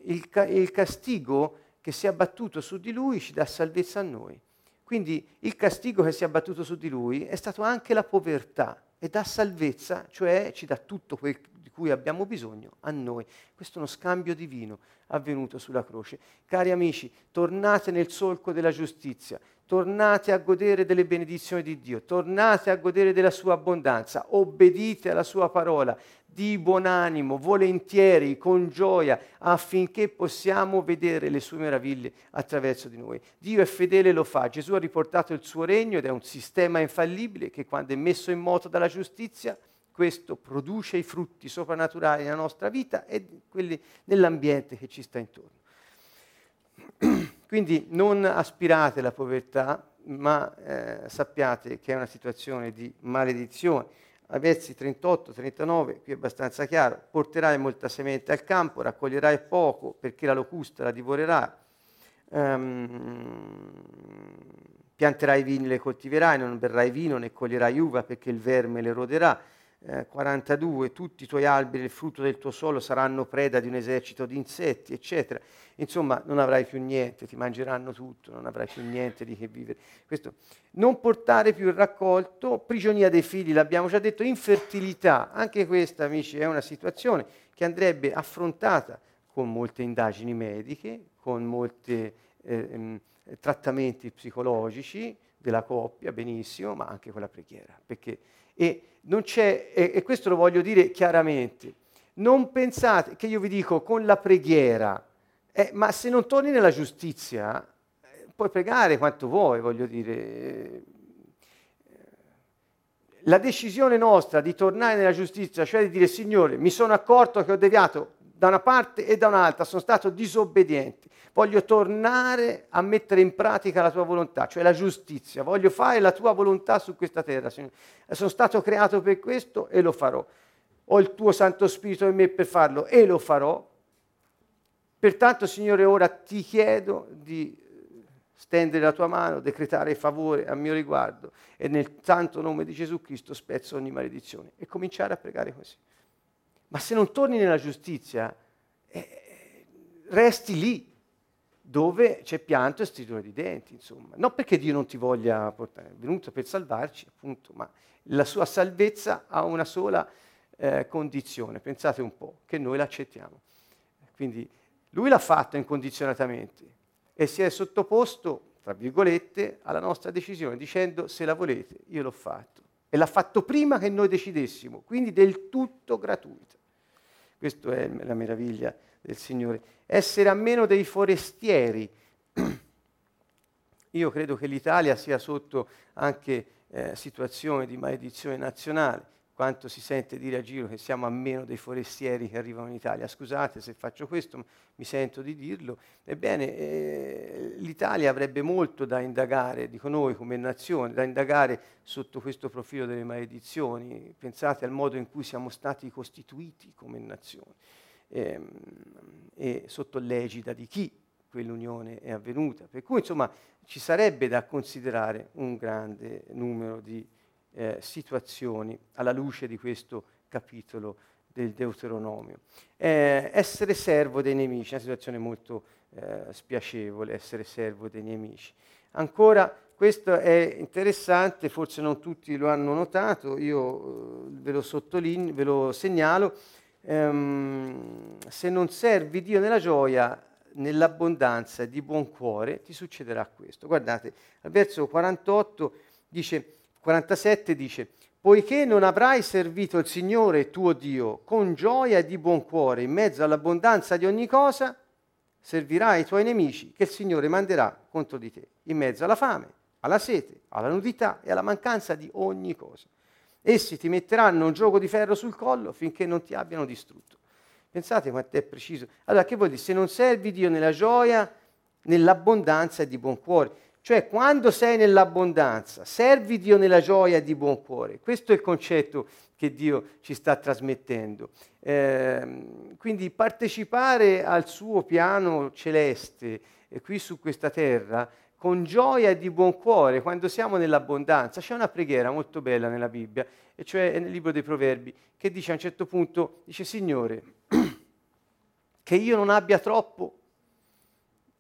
il, il castigo che si è abbattuto su di lui ci dà salvezza a noi. Quindi il castigo che si è abbattuto su di lui è stato anche la povertà e dà salvezza, cioè ci dà tutto quel di cui abbiamo bisogno a noi. Questo è uno scambio divino avvenuto sulla croce. Cari amici, tornate nel solco della giustizia, tornate a godere delle benedizioni di Dio, tornate a godere della sua abbondanza, obbedite alla sua parola, di buon animo, volentieri, con gioia, affinché possiamo vedere le sue meraviglie attraverso di noi. Dio è fedele e lo fa. Gesù ha riportato il suo regno ed è un sistema infallibile che quando è messo in moto dalla giustizia, questo produce i frutti soprannaturali nella nostra vita e quelli nell'ambiente che ci sta intorno. *clears throat* Quindi non aspirate alla povertà, ma eh, sappiate che è una situazione di maledizione. Ai versi 38-39, qui è abbastanza chiaro, porterai molta semente al campo, raccoglierai poco perché la locusta la divorerà, um, pianterai vini, le coltiverai, non berrai vino né coglierai uva perché il verme le roderà. Eh, 42, tutti i tuoi alberi, il frutto del tuo suolo saranno preda di un esercito di insetti, eccetera. Insomma, non avrai più niente, ti mangeranno tutto, non avrai più niente di che vivere. Questo. Non portare più il raccolto, prigionia dei figli, l'abbiamo già detto, infertilità. Anche questa, amici, è una situazione che andrebbe affrontata con molte indagini mediche, con molti eh, trattamenti psicologici della coppia, benissimo, ma anche con la preghiera. Perché, e, e, questo lo voglio dire chiaramente, non pensate che io vi dico con la preghiera, eh, ma se non torni nella giustizia, eh, puoi pregare quanto vuoi, voglio dire. La decisione nostra di tornare nella giustizia, cioè di dire Signore, mi sono accorto che ho deviato da una parte e da un'altra, sono stato disobbediente, voglio tornare a mettere in pratica la tua volontà, cioè la giustizia, voglio fare la tua volontà su questa terra, Signore. Sono stato creato per questo e lo farò. Ho il tuo Santo Spirito in me per farlo e lo farò. Pertanto, Signore, ora ti chiedo di stendere la tua mano, decretare favore a mio riguardo e nel santo nome di Gesù Cristo spezzo ogni maledizione e cominciare a pregare così. Ma se non torni nella giustizia, eh, resti lì, dove c'è pianto e stridore di denti, insomma. Non perché Dio non ti voglia portare, è venuto per salvarci, appunto, ma la sua salvezza ha una sola eh, condizione, pensate un po', che noi l'accettiamo. Quindi lui l'ha fatto incondizionatamente e si è sottoposto, tra virgolette, alla nostra decisione, dicendo se la volete, io l'ho fatto. E l'ha fatto prima che noi decidessimo, quindi del tutto gratuito. Questa è la meraviglia del Signore. Essere a meno dei forestieri. *clears throat* Io credo che l'Italia sia sotto anche eh, situazioni di maledizione nazionale quanto si sente dire a giro che siamo a meno dei forestieri che arrivano in Italia. Scusate se faccio questo, ma mi sento di dirlo. Ebbene, eh, l'Italia avrebbe molto da indagare, dico noi come nazione, da indagare sotto questo profilo delle maledizioni. Pensate al modo in cui siamo stati costituiti come nazione eh, e sotto l'egida di chi quell'unione è avvenuta. Per cui, insomma, ci sarebbe da considerare un grande numero di eh, situazioni alla luce di questo capitolo del Deuteronomio. Eh, essere servo dei nemici, una situazione molto eh, spiacevole, essere servo dei nemici. Ancora, questo è interessante, forse non tutti lo hanno notato, io eh, ve lo sottolineo, ve lo segnalo. Ehm, se non servi Dio nella gioia, nell'abbondanza di buon cuore, ti succederà questo. Guardate, al verso 48 dice 47 dice, poiché non avrai servito il Signore tuo Dio con gioia e di buon cuore in mezzo all'abbondanza di ogni cosa, servirai i tuoi nemici che il Signore manderà contro di te, in mezzo alla fame, alla sete, alla nudità e alla mancanza di ogni cosa. Essi ti metteranno un gioco di ferro sul collo finché non ti abbiano distrutto. Pensate quanto è preciso. Allora, che vuol dire? Se non servi Dio nella gioia, nell'abbondanza e di buon cuore. Cioè, quando sei nell'abbondanza, servi Dio nella gioia di buon cuore. Questo è il concetto che Dio ci sta trasmettendo. Eh, quindi partecipare al suo piano celeste eh, qui su questa terra con gioia e di buon cuore, quando siamo nell'abbondanza. C'è una preghiera molto bella nella Bibbia, e cioè nel libro dei Proverbi, che dice a un certo punto, dice Signore, *clears throat* che io non abbia troppo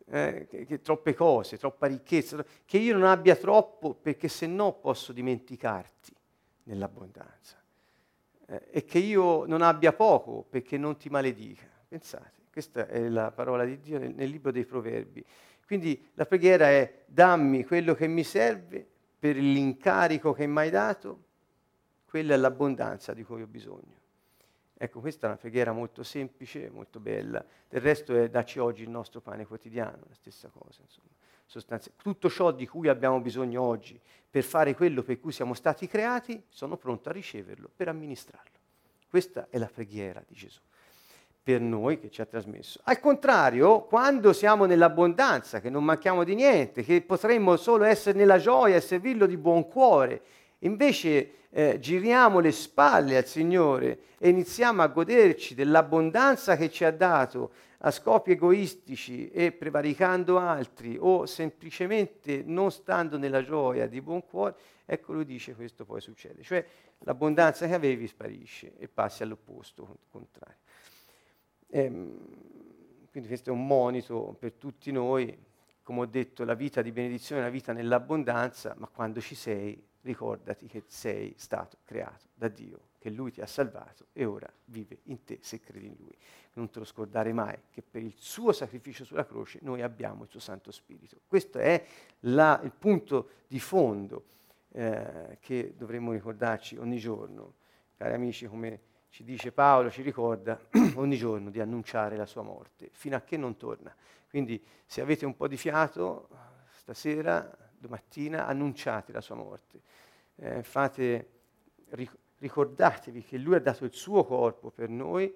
eh, che, che troppe cose, troppa ricchezza, che io non abbia troppo perché se no posso dimenticarti nell'abbondanza eh, e che io non abbia poco perché non ti maledica. Pensate, questa è la parola di Dio nel, nel libro dei proverbi. Quindi la preghiera è dammi quello che mi serve per l'incarico che mi hai dato, quella è l'abbondanza di cui ho bisogno. Ecco, questa è una preghiera molto semplice, molto bella. Del resto è dacci oggi il nostro pane quotidiano, la stessa cosa, insomma. Tutto ciò di cui abbiamo bisogno oggi per fare quello per cui siamo stati creati, sono pronto a riceverlo per amministrarlo. Questa è la preghiera di Gesù per noi che ci ha trasmesso. Al contrario, quando siamo nell'abbondanza, che non manchiamo di niente, che potremmo solo essere nella gioia e servirlo di buon cuore, Invece eh, giriamo le spalle al Signore e iniziamo a goderci dell'abbondanza che ci ha dato a scopi egoistici e prevaricando altri o semplicemente non stando nella gioia di buon cuore, ecco lui dice questo poi succede. Cioè l'abbondanza che avevi sparisce e passi all'opposto, contrario. Ehm, quindi questo è un monito per tutti noi, come ho detto, la vita di benedizione è una vita nell'abbondanza, ma quando ci sei ricordati che sei stato creato da Dio, che Lui ti ha salvato e ora vive in te se credi in Lui. Non te lo scordare mai che per il suo sacrificio sulla croce noi abbiamo il suo Santo Spirito. Questo è la, il punto di fondo eh, che dovremmo ricordarci ogni giorno. Cari amici, come ci dice Paolo, ci ricorda *clears throat* ogni giorno di annunciare la sua morte, fino a che non torna. Quindi se avete un po' di fiato, stasera domattina annunciate la sua morte. Eh, fate, ricordatevi che lui ha dato il suo corpo per noi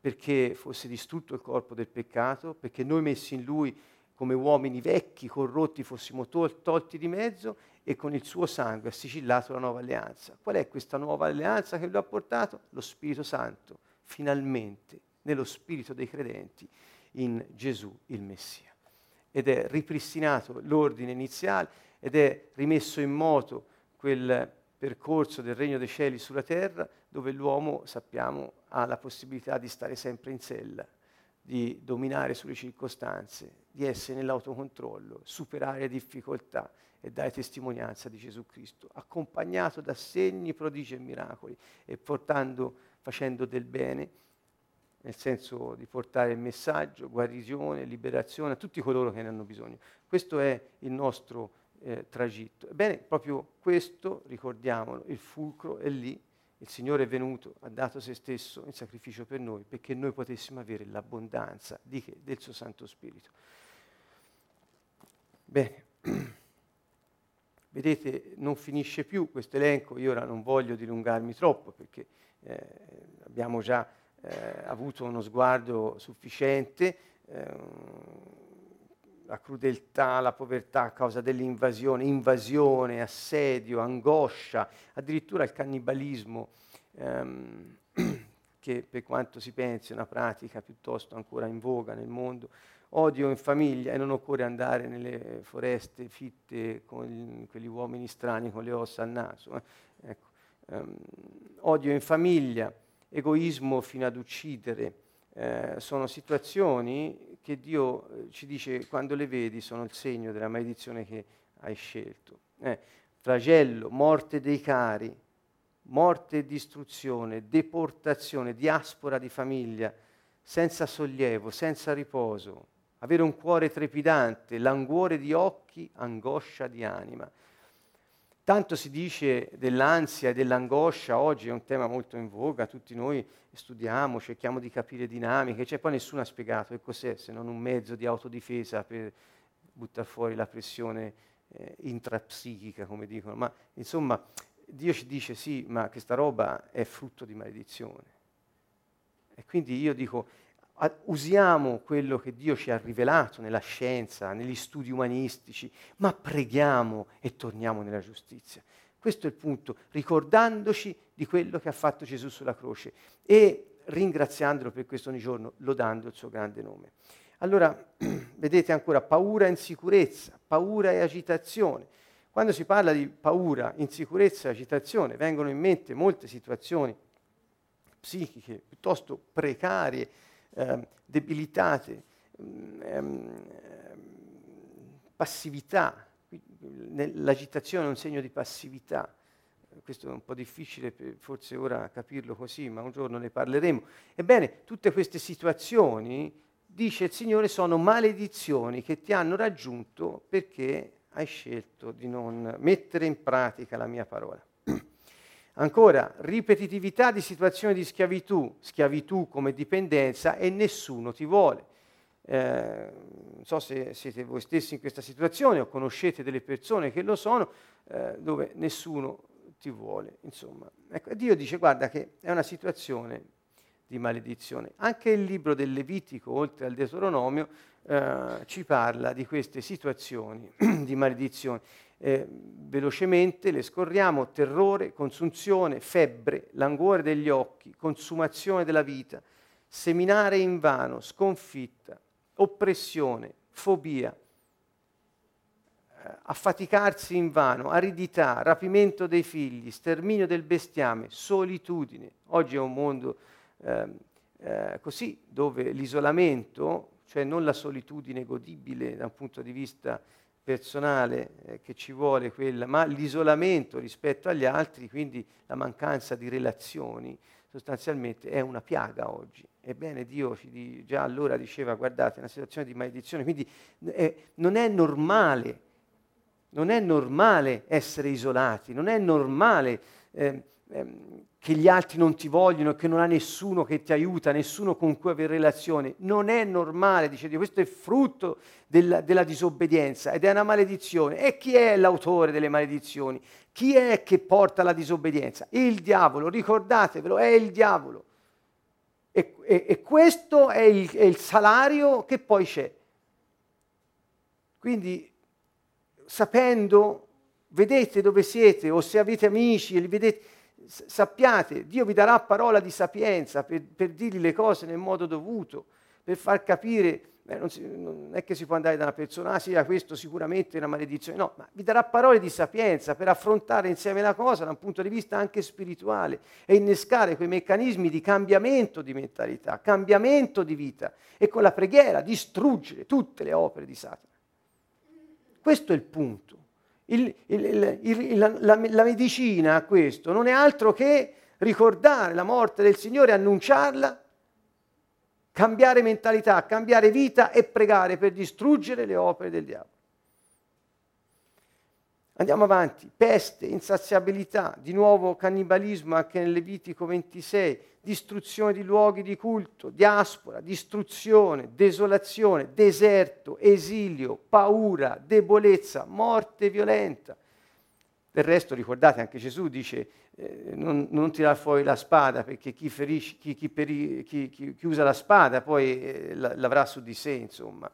perché fosse distrutto il corpo del peccato, perché noi messi in lui come uomini vecchi, corrotti, fossimo tol- tolti di mezzo e con il suo sangue ha sigillato la nuova alleanza. Qual è questa nuova alleanza che lui ha portato? Lo Spirito Santo, finalmente, nello spirito dei credenti, in Gesù il Messia ed è ripristinato l'ordine iniziale ed è rimesso in moto quel percorso del regno dei cieli sulla terra dove l'uomo, sappiamo, ha la possibilità di stare sempre in sella, di dominare sulle circostanze, di essere nell'autocontrollo, superare difficoltà e dare testimonianza di Gesù Cristo, accompagnato da segni, prodigi e miracoli e portando, facendo del bene nel senso di portare il messaggio, guarigione, liberazione a tutti coloro che ne hanno bisogno. Questo è il nostro eh, tragitto. Ebbene, proprio questo, ricordiamolo, il fulcro è lì, il Signore è venuto, ha dato se stesso in sacrificio per noi, perché noi potessimo avere l'abbondanza che? del suo Santo Spirito. Bene, *clears throat* vedete, non finisce più questo elenco, io ora non voglio dilungarmi troppo, perché eh, abbiamo già eh, avuto uno sguardo sufficiente, eh, la crudeltà, la povertà a causa dell'invasione, invasione, assedio, angoscia, addirittura il cannibalismo, ehm, *clears throat* che per quanto si pensi è una pratica piuttosto ancora in voga nel mondo, odio in famiglia e non occorre andare nelle foreste fitte con gli, quegli uomini strani con le ossa al naso. Eh. Ecco. Um, odio in famiglia, egoismo fino ad uccidere. Eh, sono situazioni che Dio eh, ci dice quando le vedi sono il segno della maledizione che hai scelto. Eh, flagello, morte dei cari, morte e distruzione, deportazione, diaspora di famiglia, senza sollievo, senza riposo, avere un cuore trepidante, languore di occhi, angoscia di anima. Tanto si dice dell'ansia e dell'angoscia, oggi è un tema molto in voga, tutti noi studiamo, cerchiamo di capire dinamiche, cioè poi nessuno ha spiegato che cos'è se non un mezzo di autodifesa per buttare fuori la pressione eh, intrapsichica, come dicono. Ma insomma, Dio ci dice sì, ma questa roba è frutto di maledizione. E quindi io dico, usiamo quello che Dio ci ha rivelato nella scienza, negli studi umanistici, ma preghiamo e torniamo nella giustizia. Questo è il punto, ricordandoci di quello che ha fatto Gesù sulla croce e ringraziandolo per questo ogni giorno, lodando il suo grande nome. Allora, *clears throat* vedete ancora paura e insicurezza, paura e agitazione. Quando si parla di paura, insicurezza e agitazione, vengono in mente molte situazioni psichiche piuttosto precarie, eh, debilitate, mm, ehm, passività. L'agitazione è un segno di passività. Questo è un po' difficile forse ora capirlo così, ma un giorno ne parleremo. Ebbene, tutte queste situazioni, dice il Signore, sono maledizioni che ti hanno raggiunto perché hai scelto di non mettere in pratica la mia parola. Ancora, ripetitività di situazioni di schiavitù, schiavitù come dipendenza e nessuno ti vuole. Eh, non so se siete voi stessi in questa situazione o conoscete delle persone che lo sono, eh, dove nessuno ti vuole. Insomma, ecco, Dio dice guarda che è una situazione di maledizione. Anche il libro del Levitico, oltre al Deuteronomio, eh, ci parla di queste situazioni *clears throat* di maledizione. Eh, velocemente le scorriamo, terrore, consunzione, febbre, languore degli occhi, consumazione della vita, seminare in vano, sconfitta, oppressione, fobia, eh, affaticarsi in vano, aridità, rapimento dei figli, sterminio del bestiame, solitudine. Oggi è un mondo eh, eh, così dove l'isolamento, cioè non la solitudine godibile da un punto di vista personale eh, che ci vuole quella, ma l'isolamento rispetto agli altri, quindi la mancanza di relazioni, sostanzialmente è una piaga oggi. Ebbene Dio di, già allora diceva, guardate, è una situazione di maledizione, quindi eh, non è normale non è normale essere isolati, non è normale eh, eh, che gli altri non ti vogliono, che non ha nessuno che ti aiuta, nessuno con cui avere relazione. Non è normale, dice Dio, questo è frutto della, della disobbedienza ed è una maledizione. E chi è l'autore delle maledizioni? Chi è che porta la disobbedienza? Il diavolo, ricordatevelo, è il diavolo. E, e, e questo è il, è il salario che poi c'è. Quindi sapendo, vedete dove siete o se avete amici e li vedete, sappiate, Dio vi darà parola di sapienza per, per dirgli le cose nel modo dovuto, per far capire, beh, non, si, non, è che si può andare da una persona, ah sì, questo sicuramente è una maledizione, no, ma vi darà parole di sapienza per affrontare insieme la cosa da un punto di vista anche spirituale e innescare quei meccanismi di cambiamento di mentalità, cambiamento di vita e con la preghiera distruggere tutte le opere di Satana. Questo è il punto. Il, il, il, la, la, la medicina a questo non è altro che ricordare la morte del Signore, annunciarla, cambiare mentalità, cambiare vita e pregare per distruggere le opere del diavolo. Andiamo avanti, peste, insaziabilità, di nuovo cannibalismo anche nel Levitico 26, distruzione di luoghi di culto, diaspora, distruzione, desolazione, deserto, esilio, paura, debolezza, morte violenta. Del resto ricordate anche Gesù dice eh, non, non tirare fuori la spada perché chi, ferisce, chi, chi, peri, chi usa la spada poi eh, l'avrà su di sé, insomma.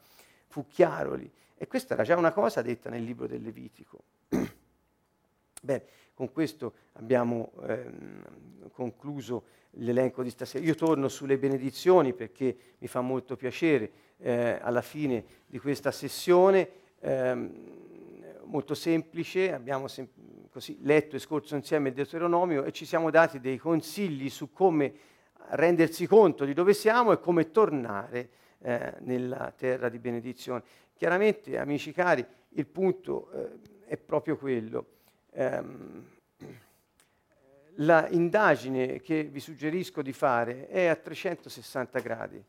Fu chiaro lì. E questa era già una cosa detta nel libro del Levitico. *clears throat* Bene, con questo abbiamo ehm, concluso l'elenco di stasera. Io torno sulle benedizioni perché mi fa molto piacere eh, alla fine di questa sessione, ehm, molto semplice, abbiamo sem- così letto e scorso insieme il Deuteronomio e ci siamo dati dei consigli su come rendersi conto di dove siamo e come tornare eh, nella terra di benedizione. Chiaramente, amici cari, il punto eh, è proprio quello. Um, la indagine che vi suggerisco di fare è a 360 gradi.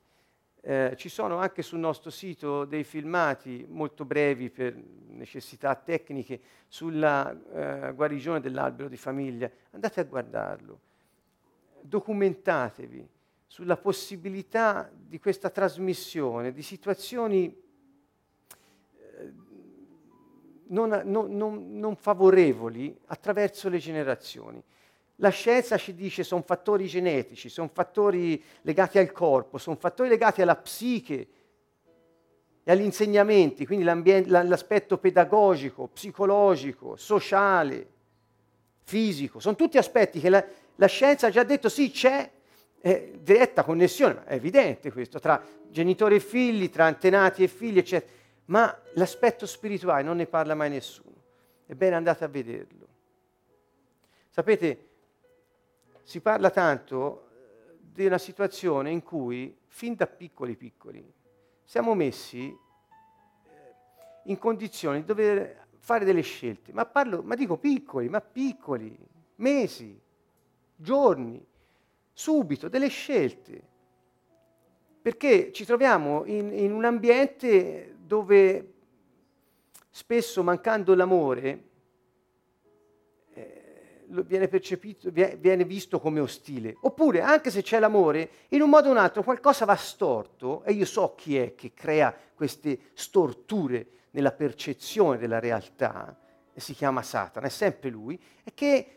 Eh, ci sono anche sul nostro sito dei filmati molto brevi per necessità tecniche sulla eh, guarigione dell'albero di famiglia. Andate a guardarlo, documentatevi sulla possibilità di questa trasmissione di situazioni non, non, non, favorevoli attraverso le generazioni. La scienza ci dice che sono fattori genetici, sono fattori legati al corpo, sono fattori legati alla psiche e agli insegnamenti, quindi l'aspetto pedagogico, psicologico, sociale, fisico. Sono tutti aspetti che la, la scienza ha già detto sì, c'è eh, diretta connessione, è evidente questo, tra genitori e figli, tra antenati e figli, eccetera. Ma l'aspetto spirituale non ne parla mai nessuno. Ebbene andate a vederlo. Sapete, si parla tanto eh, di una situazione in cui, fin da piccoli piccoli, siamo messi eh, in condizione di dover fare delle scelte, ma, parlo, ma dico piccoli, ma piccoli, mesi, giorni, subito, delle scelte. Perché ci troviamo in, in un ambiente dove spesso mancando l'amore, viene percepito, viene visto come ostile. Oppure, anche se c'è l'amore, in un modo o un altro qualcosa va storto, e io so chi è che crea queste storture nella percezione della realtà, e si chiama Satana, è sempre lui, è che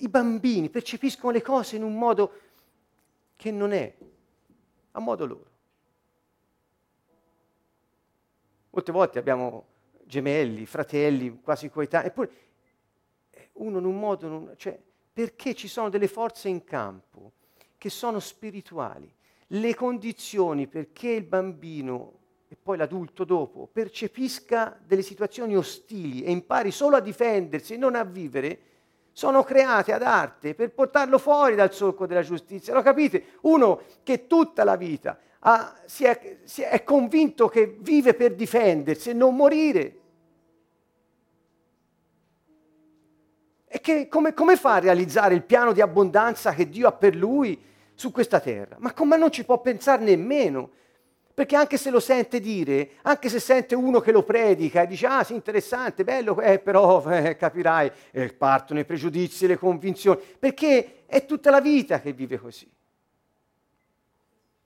i bambini percepiscono le cose in un modo che non è, a modo loro. Molte volte abbiamo gemelli, fratelli, quasi coetanei, eppure eh, uno in un modo, in cioè, perché ci sono delle forze in campo che sono spirituali. Le condizioni perché il bambino e poi l'adulto dopo percepisca delle situazioni ostili e impari solo a difendersi e non a vivere, sono create ad arte per portarlo fuori dal solco della giustizia. Lo capite? Uno che tutta la vita ha, si, è, si è convinto che vive per difendersi e non morire. E che, come, come, fa a realizzare il piano di abbondanza che Dio ha per lui su questa terra? Ma come non ci può pensare nemmeno? Perché anche se lo sente dire, anche se sente uno che lo predica e dice, ah sì, interessante, bello, eh, però *laughs* eh, capirai, eh, partono i pregiudizi, le convinzioni, perché è tutta la vita che vive così.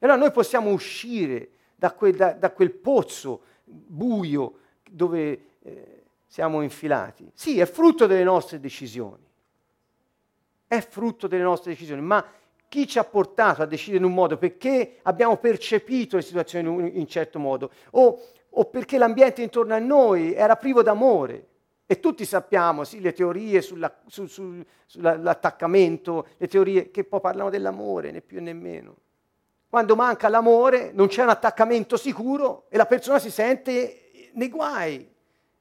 E allora noi possiamo uscire da quel, da, da quel pozzo buio dove eh, siamo infilati. Sì, è frutto delle nostre decisioni. È frutto delle nostre decisioni, ma chi ci ha portato a decidere in un modo? Perché abbiamo percepito le situazioni in un in certo modo o, o perché l'ambiente intorno a noi era privo d'amore. E tutti sappiamo, sì, le teorie sulla, su, su, sull'attaccamento, le teorie che poi parlano dell'amore, né più né meno. Quando manca l'amore non c'è un attaccamento sicuro e la persona si sente nei guai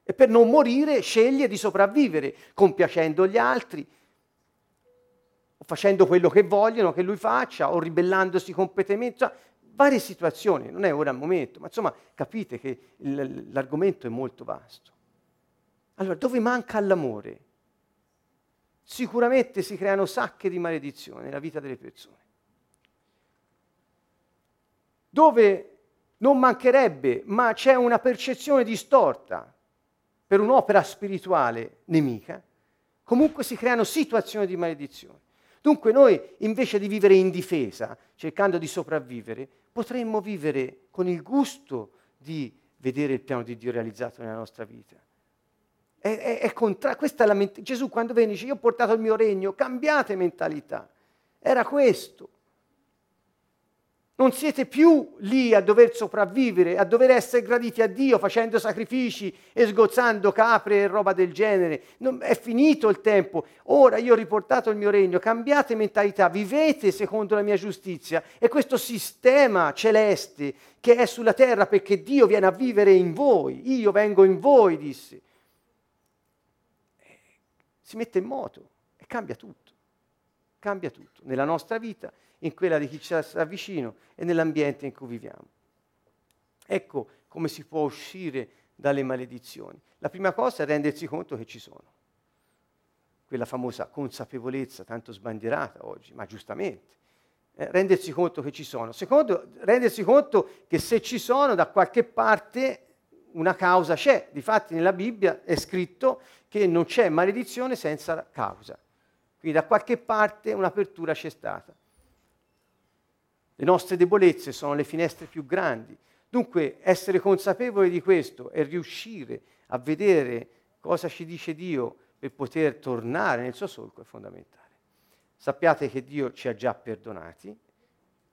e per non morire sceglie di sopravvivere, compiacendo gli altri, o facendo quello che vogliono che lui faccia, o ribellandosi completamente. Cioè, varie situazioni, non è ora il momento, ma insomma capite che l'argomento è molto vasto. Allora, dove manca l'amore? Sicuramente si creano sacche di maledizione nella vita delle persone. Dove non mancherebbe, ma c'è una percezione distorta per un'opera spirituale nemica, comunque si creano situazioni di maledizione. Dunque noi invece di vivere in difesa, cercando di sopravvivere, potremmo vivere con il gusto di vedere il piano di Dio realizzato nella nostra vita. È, è, è contra- questa è la ment- Gesù quando venne dice io ho portato il mio regno, cambiate mentalità. Era questo. Non siete più lì a dover sopravvivere, a dover essere graditi a Dio facendo sacrifici e sgozzando capre e roba del genere. Non, è finito il tempo. Ora io ho riportato il mio regno. Cambiate mentalità, vivete secondo la mia giustizia. E questo sistema celeste che è sulla terra perché Dio viene a vivere in voi. Io vengo in voi, disse. Si mette in moto e cambia tutto. Cambia tutto nella nostra vita in quella di chi ci sta vicino e nell'ambiente in cui viviamo. Ecco come si può uscire dalle maledizioni. La prima cosa è rendersi conto che ci sono. Quella famosa consapevolezza tanto sbandierata oggi, ma giustamente. Eh, rendersi conto che ci sono. Secondo, rendersi conto che se ci sono da qualche parte una causa c'è. Difatti nella Bibbia è scritto che non c'è maledizione senza causa. Quindi da qualche parte un'apertura c'è stata. Le nostre debolezze sono le finestre più grandi. Dunque essere consapevoli di questo e riuscire a vedere cosa ci dice Dio per poter tornare nel suo solco è fondamentale. Sappiate che Dio ci ha già perdonati,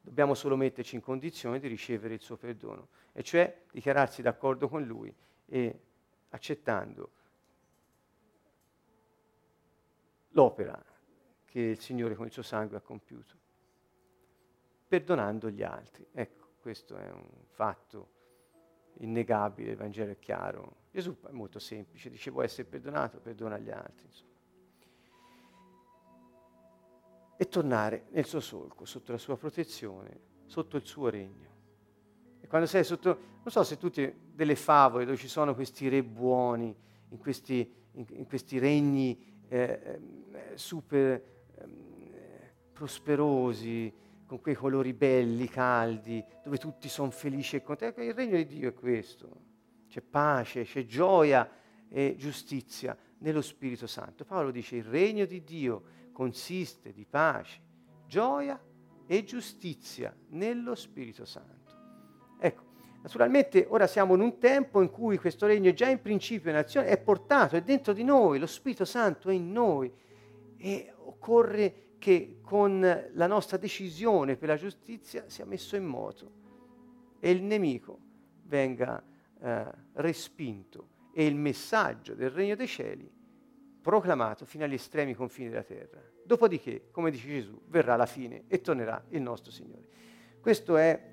dobbiamo solo metterci in condizione di ricevere il suo perdono, e cioè dichiararsi d'accordo con Lui e accettando l'opera che il Signore con il suo sangue ha compiuto perdonando gli altri. Ecco, questo è un fatto innegabile, il Vangelo è chiaro. Gesù è molto semplice, dice vuoi essere perdonato, perdona gli altri. Insomma. E tornare nel suo solco, sotto la sua protezione, sotto il suo regno. E quando sei sotto, non so se tutte delle favole dove ci sono questi re buoni, in questi, in, in questi regni eh, eh, super eh, prosperosi, con quei colori belli, caldi, dove tutti sono felici e contenti. Il regno di Dio è questo. C'è pace, c'è gioia e giustizia nello Spirito Santo. Paolo dice il regno di Dio consiste di pace, gioia e giustizia nello Spirito Santo. Ecco, naturalmente ora siamo in un tempo in cui questo regno è già in principio in azione, è portato, è dentro di noi, lo Spirito Santo è in noi e occorre che con la nostra decisione per la giustizia sia messo in moto e il nemico venga eh, respinto e il messaggio del regno dei cieli proclamato fino agli estremi confini della terra. Dopodiché, come dice Gesù, verrà la fine e tornerà il nostro Signore. Questo è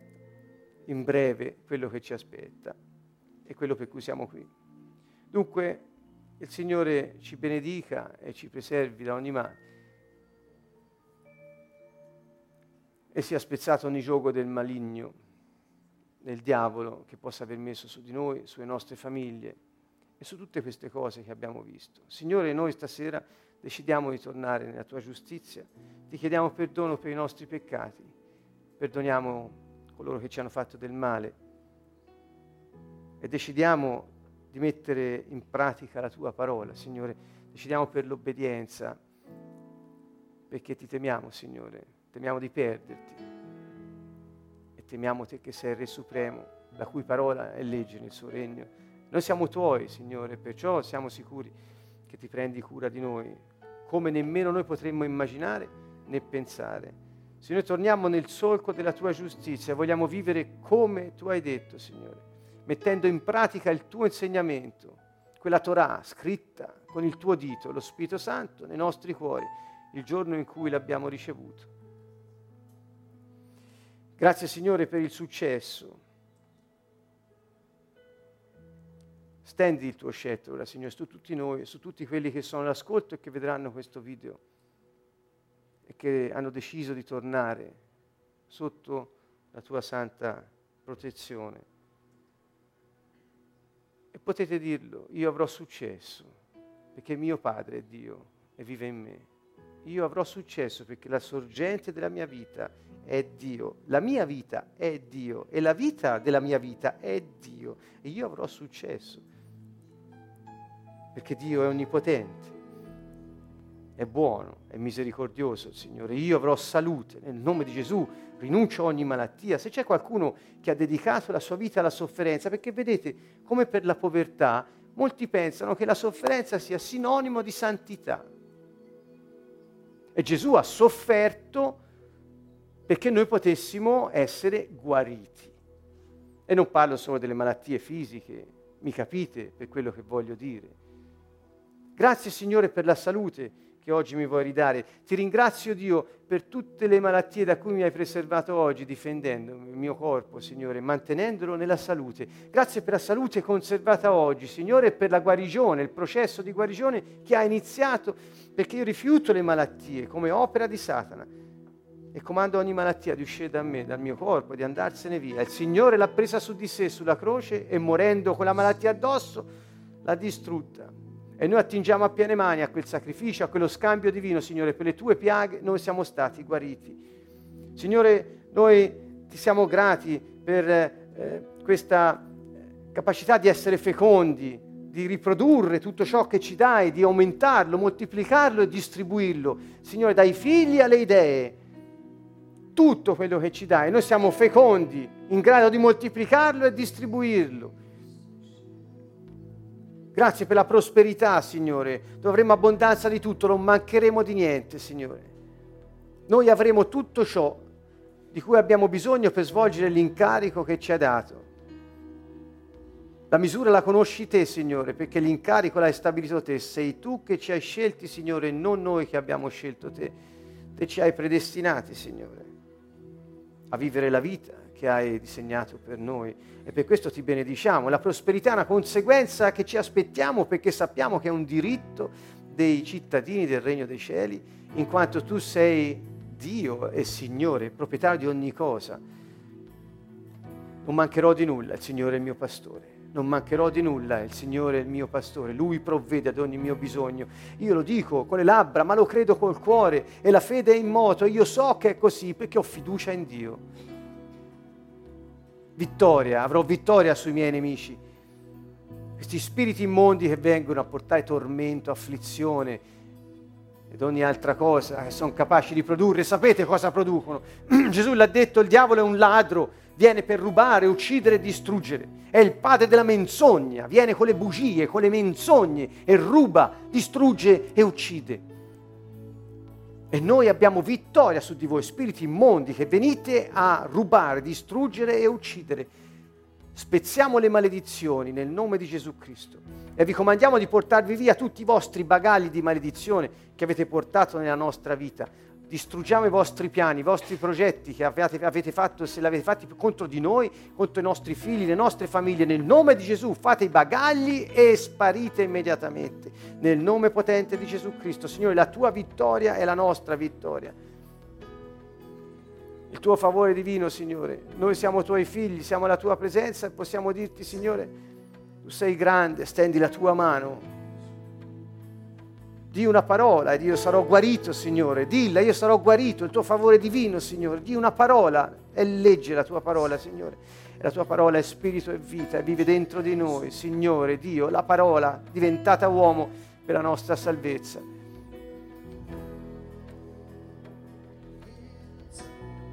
in breve quello che ci aspetta e quello per cui siamo qui. Dunque, il Signore ci benedica e ci preservi da ogni male e sia spezzato ogni gioco del maligno, del diavolo che possa aver messo su di noi, sulle nostre famiglie e su tutte queste cose che abbiamo visto. Signore, noi stasera decidiamo di tornare nella tua giustizia, ti chiediamo perdono per i nostri peccati, perdoniamo coloro che ci hanno fatto del male e decidiamo di mettere in pratica la tua parola, Signore, decidiamo per l'obbedienza, perché ti temiamo, Signore, temiamo di perderti e temiamo te che sei il Re Supremo, la cui parola è legge nel suo regno. Noi siamo tuoi, Signore, perciò siamo sicuri che ti prendi cura di noi, come nemmeno noi potremmo immaginare né pensare. Noi torniamo nel solco della tua giustizia, vogliamo vivere come tu hai detto, Signore, mettendo in pratica il tuo insegnamento, quella Torah scritta con il tuo dito, lo Spirito Santo, nei nostri cuori, il giorno in cui l'abbiamo ricevuto. Grazie Signore per il successo Stendi il tuo scettro ora, Signore, su tutti noi, su tutti quelli che sono all'ascolto e che vedranno questo video e che hanno deciso di tornare sotto la tua santa protezione. E potete dirlo, io avrò successo perché mio Padre è Dio e vive in me. Io avrò successo perché la sorgente della mia vita è Dio, la mia vita è Dio e la vita della mia vita è Dio e io avrò successo perché Dio è onnipotente, è buono, è misericordioso il Signore. Io avrò salute nel nome di Gesù, rinuncio a ogni malattia. Se c'è qualcuno che ha dedicato la sua vita alla sofferenza, perché vedete, come per la povertà, molti pensano che la sofferenza sia sinonimo di santità. E Gesù ha sofferto perché noi potessimo essere guariti. E non parlo solo delle malattie fisiche, mi capite per quello che voglio dire. Grazie Signore per la salute che oggi mi vuoi ridare. Ti ringrazio Dio per tutte le malattie da cui mi hai preservato oggi, difendendo il mio corpo, Signore, mantenendolo nella salute. Grazie per la salute conservata oggi, Signore, e per la guarigione, il processo di guarigione che ha iniziato, perché io rifiuto le malattie come opera di Satana e comando ogni malattia di uscire da me, dal mio corpo, di andarsene via. Il Signore l'ha presa su di sé sulla croce e morendo con la malattia addosso l'ha distrutta e noi attingiamo a piene mani a quel sacrificio, a quello scambio divino, Signore, per le tue piaghe noi siamo stati guariti. Signore, noi ti siamo grati per eh, questa capacità di essere fecondi, di riprodurre tutto ciò che ci dai, di aumentarlo, moltiplicarlo e distribuirlo. Signore, dai figli alle idee, tutto quello che ci dai. Noi siamo fecondi, in grado di moltiplicarlo e distribuirlo. Grazie per la prosperità, Signore. Dove avremo abbondanza di tutto, non mancheremo di niente, Signore. Noi avremo tutto ciò di cui abbiamo bisogno per svolgere l'incarico che ci ha dato. La misura la conosci te, Signore, perché l'incarico l'hai stabilito te. Sei tu che ci hai scelti, Signore, non noi che abbiamo scelto te. Te ci hai predestinati, Signore, a vivere la vita che hai disegnato per noi e per questo ti benediciamo. La prosperità è una conseguenza che ci aspettiamo perché sappiamo che è un diritto dei cittadini del Regno dei Cieli, in quanto tu sei Dio e Signore, proprietario di ogni cosa. Non mancherò di nulla, il Signore è il mio pastore. Non mancherò di nulla, il Signore è il mio pastore, Lui provvede ad ogni mio bisogno. Io lo dico con le labbra, ma lo credo col cuore e la fede è in moto. Io so che è così perché ho fiducia in Dio vittoria, avrò vittoria sui miei nemici. Questi spiriti immondi che vengono a portare tormento, afflizione ed ogni altra cosa che sono capaci di produrre, sapete cosa producono? *clears throat* Gesù l'ha detto, il diavolo è un ladro, viene per rubare, uccidere e distruggere. È il padre della menzogna, viene con le bugie, con le menzogne e ruba, distrugge e uccide. E noi abbiamo vittoria su di voi, spiriti immondi che venite a rubare, distruggere e uccidere. Spezziamo le maledizioni nel nome di Gesù Cristo e vi comandiamo di portarvi via tutti i vostri bagagli di maledizione che avete portato nella nostra vita distruggiamo i vostri piani, i vostri progetti che avete, avete fatto, se li avete fatti contro di noi, contro i nostri figli, le nostre famiglie, nel nome di Gesù fate i bagagli e sparite immediatamente, nel nome potente di Gesù Cristo. Signore, la tua vittoria è la nostra vittoria. Il tuo favore divino, Signore. Noi siamo tuoi figli, siamo alla tua presenza e possiamo dirti, Signore, tu sei grande, stendi la tua mano di una parola ed io sarò guarito, Signore. Dilla, io sarò guarito, il tuo favore divino, Signore. Di una parola e legge la tua parola, Signore. La tua parola è spirito e vita e vive dentro di noi, Signore, Dio, la parola diventata uomo per la nostra salvezza.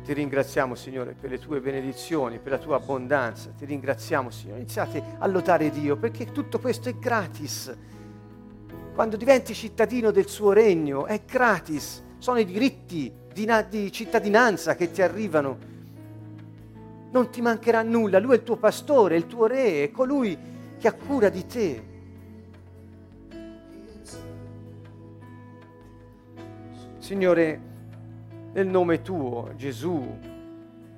Ti ringraziamo, Signore, per le tue benedizioni, per la tua abbondanza. Ti ringraziamo, Signore. Iniziate a lodare Dio perché tutto questo è gratis quando diventi cittadino del suo regno, è gratis, sono i diritti di, di cittadinanza che ti arrivano. Non ti mancherà nulla, lui è il tuo pastore, il tuo re, è colui che ha cura di te. Signore, nel nome tuo, Gesù,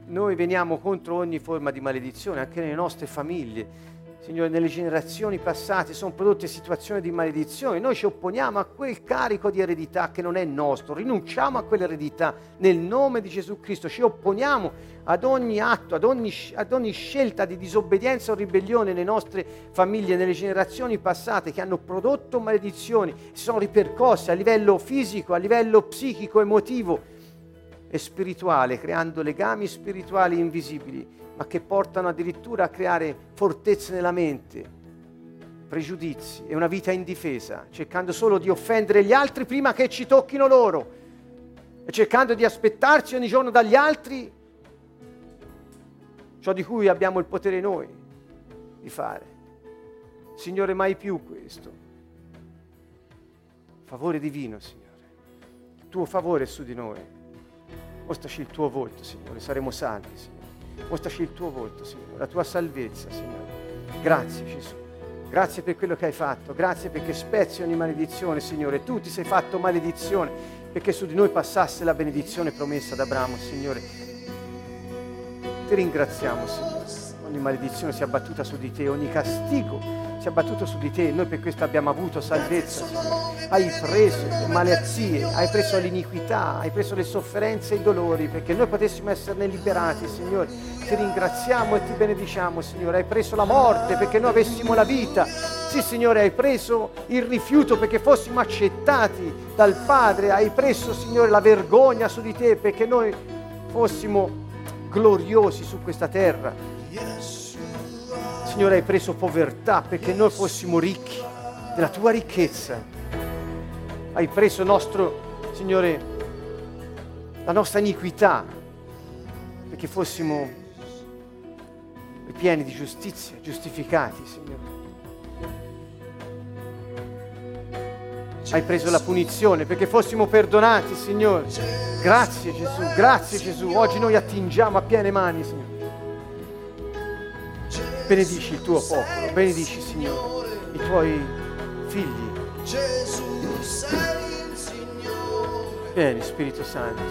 noi veniamo contro ogni forma di maledizione, anche nelle nostre famiglie Signore, nelle generazioni passate sono prodotte situazioni di maledizione. Noi ci opponiamo a quel carico di eredità che non è nostro, rinunciamo a quell'eredità. Nel nome di Gesù Cristo, ci opponiamo ad ogni atto, ad ogni, ad ogni scelta di disobbedienza o ribellione nelle nostre famiglie, nelle generazioni passate che hanno prodotto maledizioni, si sono ripercosse a livello fisico, a livello psichico, emotivo e spirituale, creando legami spirituali invisibili ma che portano addirittura a creare fortezze nella mente, pregiudizi e una vita indifesa, cercando solo di offendere gli altri prima che ci tocchino loro e cercando di aspettarci ogni giorno dagli altri ciò di cui abbiamo il potere noi di fare. Signore, mai più questo. Favore divino, Signore. Il tuo favore è su di noi. Mostraci il tuo volto, Signore, saremo salvi, Signore. Mostraci il tuo volto, Signore, la tua salvezza, Signore. Grazie Gesù. Grazie per quello che hai fatto, grazie perché spezzi ogni maledizione, Signore. Tu ti sei fatto maledizione perché su di noi passasse la benedizione promessa da Abramo, Signore. Ti ringraziamo, Signore. Ogni maledizione si è abbattuta su di te, ogni castigo si è abbattuto su di te, noi per questo abbiamo avuto salvezza. Hai preso le malattie, hai preso l'iniquità, hai preso le sofferenze e i dolori perché noi potessimo esserne liberati, Signore. Ti ringraziamo e ti benediciamo, Signore. Hai preso la morte perché noi avessimo la vita. Sì, Signore, hai preso il rifiuto perché fossimo accettati dal Padre. Hai preso, Signore, la vergogna su di te perché noi fossimo gloriosi su questa terra. Signore, hai preso povertà perché noi fossimo ricchi della tua ricchezza. Hai preso nostro, Signore, la nostra iniquità perché fossimo pieni di giustizia, giustificati, Signore. Hai preso la punizione perché fossimo perdonati, Signore. Grazie Gesù, grazie Gesù. Oggi noi attingiamo a piene mani, Signore. Benedici il tuo popolo, benedici Signore i tuoi figli. Vieni Spirito Santo,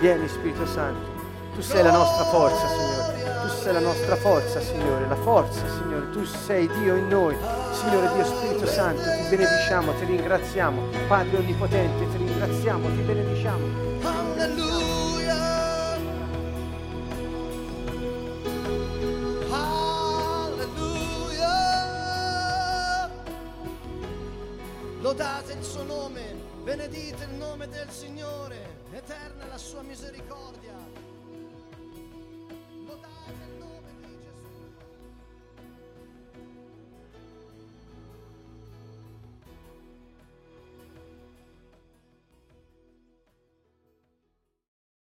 vieni Spirito Santo. Tu sei la nostra forza, Signore. Tu sei la nostra forza, Signore. La forza, Signore. Tu sei Dio in noi. Signore Dio Spirito Santo, ti benediciamo, ti ringraziamo. Padre Onnipotente, ti ringraziamo, ti benediciamo. Lodate il suo nome, benedite il nome del Signore, eterna la sua misericordia.